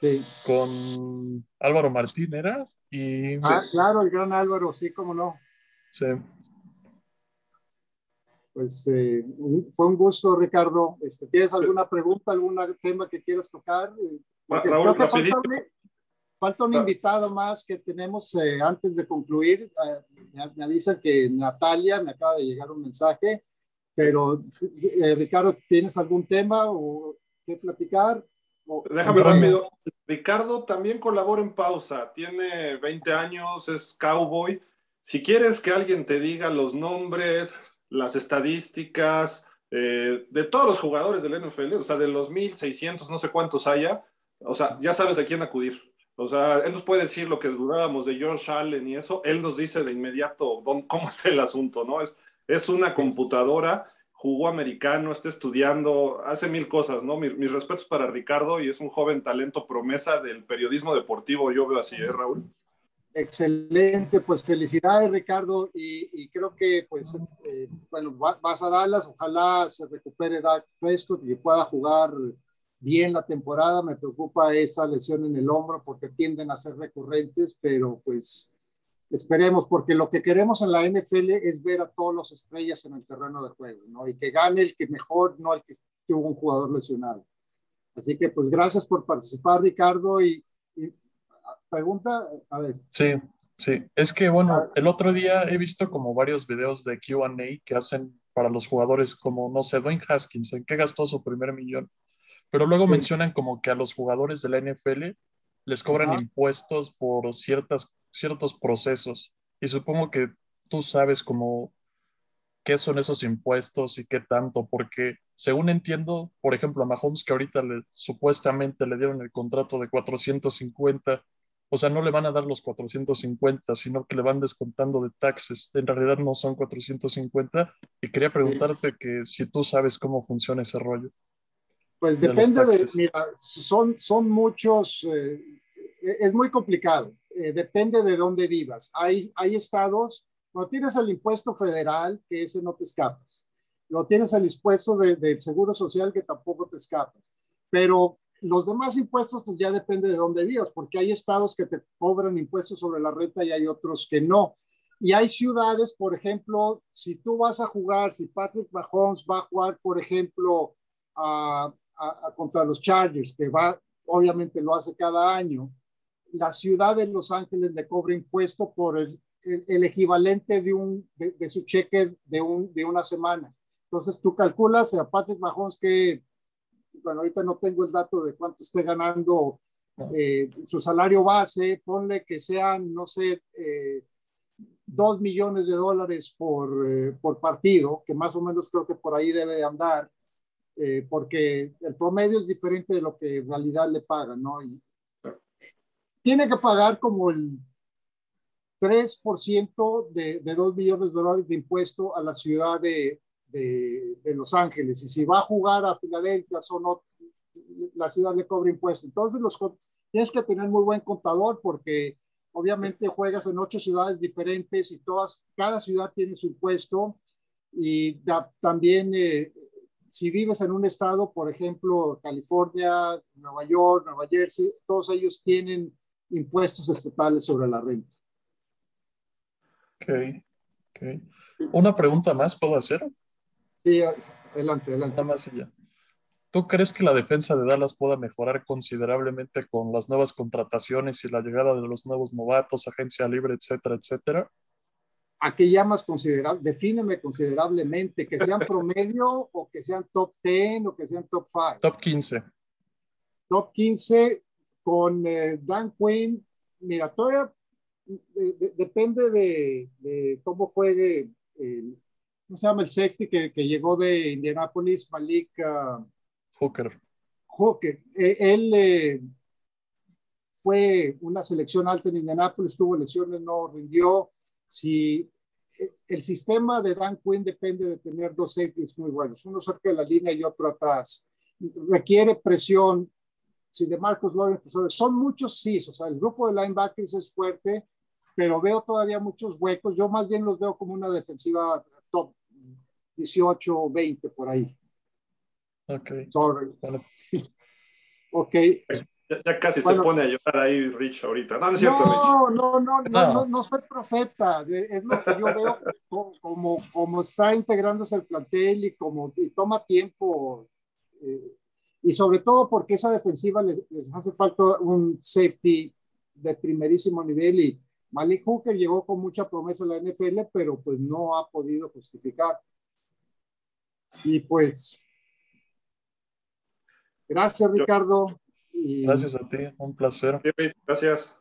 Sí. Con Álvaro Martín, ¿era? Y... Ah, claro, el gran Álvaro, sí, cómo no. Sí pues eh, fue un gusto, Ricardo. Este, ¿Tienes alguna pregunta, algún tema que quieras tocar? Porque Raúl, creo que falta un, falta un, invitado más que tenemos eh, antes de concluir. Eh, me, avisan que Natalia, me acaba de llegar un mensaje, pero eh, Ricardo, ¿tienes algún tema o qué platicar? O, Déjame rápido. Ricardo también colabora en pausa. Tiene 20 años, es cowboy. Si quieres que alguien te diga los nombres, las estadísticas eh, de todos los jugadores del NFL, o sea, de los 1600, no sé cuántos haya, o sea, ya sabes a quién acudir. O sea, él nos puede decir lo que dudábamos de George Allen y eso, él nos dice de inmediato cómo *laughs* está el asunto, ¿no? Es, es una computadora, jugó americano, está estudiando, hace mil cosas, ¿no? Mis, mis respetos para Ricardo y es un joven talento promesa del periodismo deportivo, yo veo así, ¿eh, Raúl? Excelente, pues felicidades Ricardo y, y creo que pues eh, bueno vas a Dallas, ojalá se recupere Dak Prescott y pueda jugar bien la temporada. Me preocupa esa lesión en el hombro porque tienden a ser recurrentes, pero pues Esperemos, porque lo que queremos en la NFL es ver a todos los estrellas en el terreno de juego, ¿no? Y que gane el que mejor, no el que tuvo un jugador lesionado. Así que, pues, gracias por participar, Ricardo. Y, pregunta, a ver. Sí, sí. Es que, bueno, el otro día he visto como varios videos de QA que hacen para los jugadores, como, no sé, Dwayne Haskins, ¿en qué gastó su primer millón? Pero luego mencionan como que a los jugadores de la NFL les cobran impuestos por ciertas ciertos procesos. Y supongo que tú sabes cómo qué son esos impuestos y qué tanto, porque según entiendo, por ejemplo, a Mahomes que ahorita le, supuestamente le dieron el contrato de 450, o sea, no le van a dar los 450, sino que le van descontando de taxes. En realidad no son 450 y quería preguntarte que si tú sabes cómo funciona ese rollo. Pues depende de, mira, son, son muchos, eh, es muy complicado eh, depende de dónde vivas. Hay, hay estados, no tienes el impuesto federal, que ese no te escapas. No tienes el impuesto del Seguro Social, que tampoco te escapas. Pero los demás impuestos, pues ya depende de dónde vivas, porque hay estados que te cobran impuestos sobre la renta y hay otros que no. Y hay ciudades, por ejemplo, si tú vas a jugar, si Patrick Mahomes va a jugar, por ejemplo, a, contra los Chargers, que va, obviamente lo hace cada año, la ciudad de Los Ángeles le cobra impuesto por el, el, equivalente de, un, de, su cheque de, un, de una semana. Entonces tú calculas a Patrick Mahomes que, bueno, ahorita no tengo el dato de cuánto esté ganando eh, su salario base, ponle que sean, no sé, eh, dos millones de dólares por, eh, por partido, que más o menos creo que por ahí debe de andar, porque el promedio es diferente de lo que en realidad le pagan, ¿no? Y, tiene que pagar como el 3% de, de 2 millones de dólares de impuesto a la ciudad de, de, Los Ángeles. Y si va a jugar a Filadelfia, son la ciudad le cobra impuesto. Entonces, los, tienes que tener muy buen contador porque obviamente juegas en ocho ciudades diferentes y todas, cada ciudad tiene su impuesto. Y también eh, si vives en un estado, por ejemplo, California, Nueva York, Nueva Jersey, todos ellos tienen impuestos estatales sobre la renta. Ok, ok. Una pregunta más, ¿puedo hacer? Sí, adelante, adelante. Nada más ya. ¿Tú crees que la defensa de Dallas pueda mejorar considerablemente con las nuevas contrataciones y la llegada de los nuevos novatos, agencia libre, etcétera, etcétera? ¿A qué llamas considerable? Defíneme considerablemente, que sean promedio o que sean top 10 o que sean top 5. Top 15. Top 15, con eh, Dan Quinn, mira, todavía depende de, cómo juegue, ¿cómo se llama el safety que, que llegó de Indianapolis? Malik uh, Hooker. Hooker. E, él eh, fue una selección alta en Indianapolis, tuvo lesiones, no rindió. Si eh, el sistema de Dan Quinn depende de tener dos safeties muy buenos, uno cerca de la línea y otro atrás. Requiere presión si de Marcos Lawrence, pues, son muchos sí, o sea, el grupo de linebackers es fuerte, pero veo todavía muchos huecos. Yo más bien los veo como una defensiva top 18 o 20 por ahí. Ok. Sorry. *laughs* ok. Ya, casi se pone a llorar ahí Rich ahorita. No, no, es cierto, no, no, no, no, no, soy profeta. Es lo que yo veo como, como, está integrándose el plantel y como y toma tiempo. Eh, y sobre todo porque esa defensiva les, hace falta un safety de primerísimo nivel y Malik Hooker llegó con mucha promesa a la NFL, pero pues no ha podido justificar. Y pues, gracias Ricardo. gracias a ti, un placer. Gracias.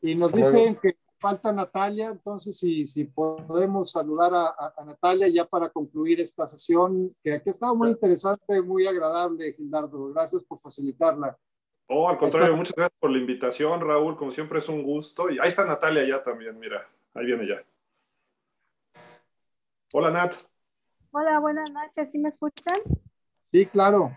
Y nos dicen que falta Natalia, entonces si, si podemos saludar a, Natalia ya para concluir esta sesión, que, ha estado muy interesante, muy agradable, Gildardo. Gracias por facilitarla. Oh, al contrario, muchas gracias por la invitación, Raúl. Como siempre es un gusto. Y ahí está Natalia ya también, mira, ahí viene ya. Hola, Nat. Hola, buenas noches. ¿Sí me escuchan? Sí, claro.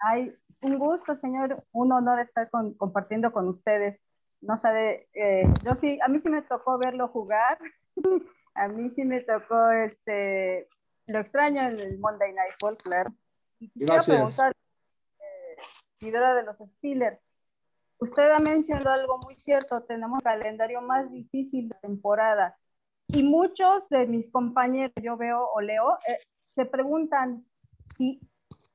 Ay, un gusto, señor. Un honor estar compartiendo con ustedes no sabe, eh, yo sí, a mí sí me tocó verlo jugar, *laughs* a mí sí me tocó, este, lo extraño en el Monday Night Football, claro. Gracias. Eh, de los Steelers, usted ha mencionado algo muy cierto, tenemos calendario más difícil de temporada y muchos de mis compañeros, yo veo o leo, eh, se preguntan si,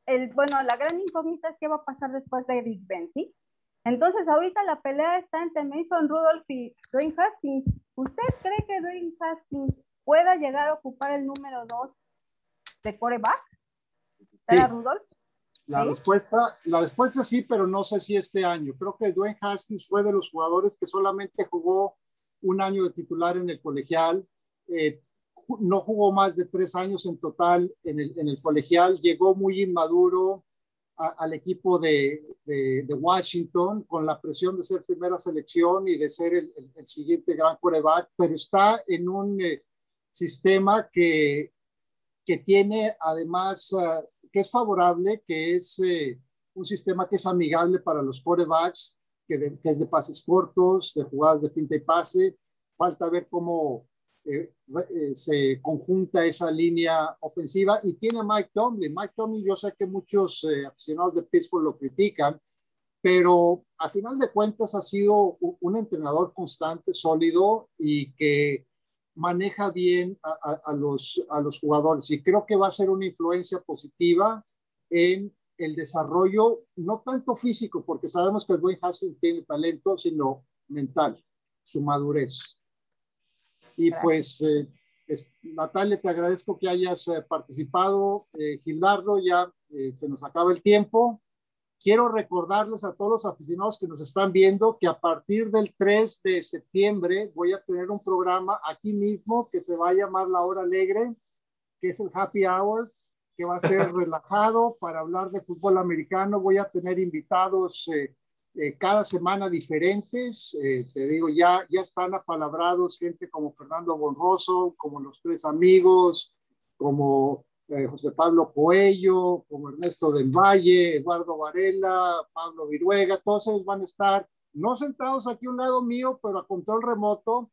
el, bueno, la gran incógnita es qué va a pasar después de Big Ben, ¿sí? Entonces, ahorita la pelea está entre Mason Rudolph y Dwayne Haskins. ¿Usted cree que Dwayne Haskins pueda llegar a ocupar el número 2 de coreback? ¿Será Rudolph? La, respuesta, la respuesta sí, pero no sé si este año. Creo que Dwayne Haskins fue de los jugadores que solamente jugó un año de titular en el colegial. Eh, no jugó más de tres años en total en el, en el colegial. Llegó muy inmaduro al equipo de, de, Washington con la presión de ser primera selección y de ser el, el, siguiente gran coreback, pero está en un eh, sistema que, que tiene además, uh, que es favorable, que es eh, un sistema que es amigable para los corebacks, que, que, es de pases cortos, de jugadas de finta y pase. Falta ver cómo eh, eh, se conjunta esa línea ofensiva y tiene a Mike Tomlin. Mike Tomlin, yo sé que muchos eh, aficionados de Pittsburgh lo critican, pero a final de cuentas ha sido un entrenador constante, sólido y que maneja bien a, los, a los jugadores. Y creo que va a ser una influencia positiva en el desarrollo, no tanto físico, porque sabemos que Dwayne Haskins tiene talento, sino mental, su madurez. Y pues, eh, Natalia, te agradezco que hayas eh, participado. Eh, Gildardo, ya se nos acaba el tiempo. Quiero recordarles a todos los aficionados que nos están viendo que a partir del 3 de septiembre voy a tener un programa aquí mismo que se va a llamar La Hora Alegre, que es el Happy Hour, que va a ser *laughs* relajado para hablar de fútbol americano. Voy a tener invitados eh, cada semana diferentes. Eh, te digo, ya, ya están apalabrados gente como Fernando Bonroso, como los tres amigos, como eh, José Pablo Coello, como Ernesto del Valle, Eduardo Varela, Pablo Viruega, todos ellos van a estar no sentados aquí a un lado mío, pero a control remoto.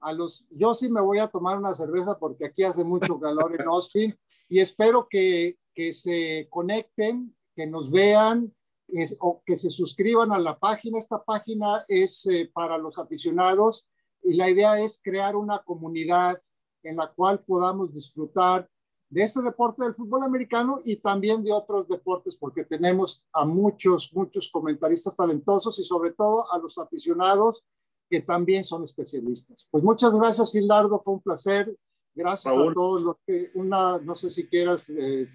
A los, yo sí me voy a tomar una cerveza porque aquí hace mucho calor en Austin y espero que, que se conecten, que nos vean, o que se suscriban a la página. Esta página es eh, para los aficionados y la idea es crear una comunidad en la cual podamos disfrutar de este deporte del fútbol americano y también de otros deportes, porque tenemos a muchos, muchos comentaristas talentosos y sobre todo a los aficionados que también son especialistas. Pues muchas gracias, Gildardo, fue un placer. Gracias a todos los que, una, no sé si quieras eh,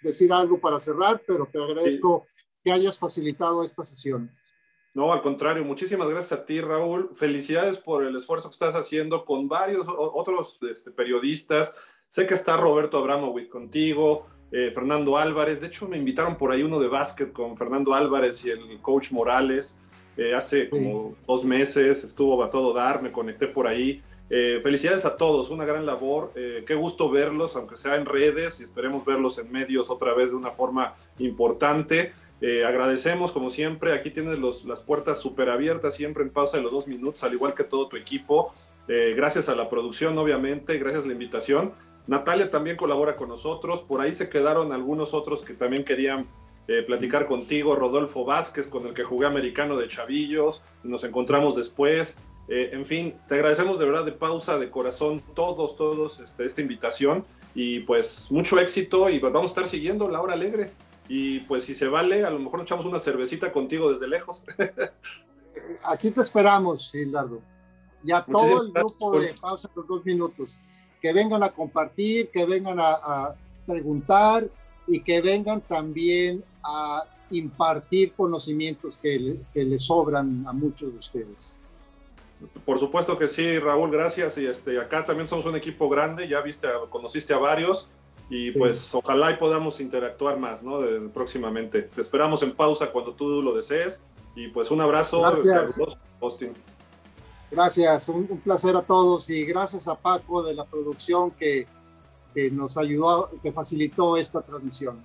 decir algo para cerrar, pero te agradezco que hayas facilitado esta sesión. No, al contrario, muchísimas gracias a ti, Raúl. Felicidades por el esfuerzo que estás haciendo con varios otros este, periodistas. Sé que está Roberto Abramovic contigo, eh, Fernando Álvarez. De hecho, me invitaron por ahí uno de básquet con Fernando Álvarez y el coach Morales. Eh, hace como dos meses estuvo a todo dar, me conecté por ahí. Eh, felicidades a todos, una gran labor. qué gusto verlos, aunque sea en redes, y esperemos verlos en medios otra vez de una forma importante. Eh, agradecemos, como siempre, aquí tienes las puertas súper abiertas, siempre en pausa de los dos minutos, al igual que todo tu equipo. Eh, gracias a la producción, obviamente, gracias a la invitación. Natalia también colabora con nosotros, por ahí se quedaron algunos otros que también querían eh, platicar contigo, Rodolfo Vázquez, con el que jugué americano de Chavillos, nos encontramos después. en fin, te agradecemos de verdad de pausa, de corazón, todos, todos, este, esta invitación y pues mucho éxito y pues vamos a estar siguiendo la hora alegre. Y pues si se vale, a lo mejor nos echamos una cervecita contigo desde lejos. *laughs* Aquí te esperamos, Hildardo. Ya todo el grupo de pausa por dos minutos. Que vengan a compartir, que vengan a, preguntar y que vengan también a impartir conocimientos que, que les sobran a muchos de ustedes. Por supuesto que sí, Raúl, gracias. Y este, acá también somos un equipo grande, ya viste, conociste a varios y pues ojalá y podamos interactuar más, ¿no? próximamente. Te esperamos en pausa cuando tú lo desees. Y pues un abrazo. Gracias. Austin. Gracias, un, placer a todos y gracias a Paco de la producción que, que nos ayudó, que facilitó esta transmisión.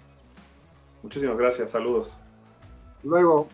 Muchísimas gracias, saludos. Luego.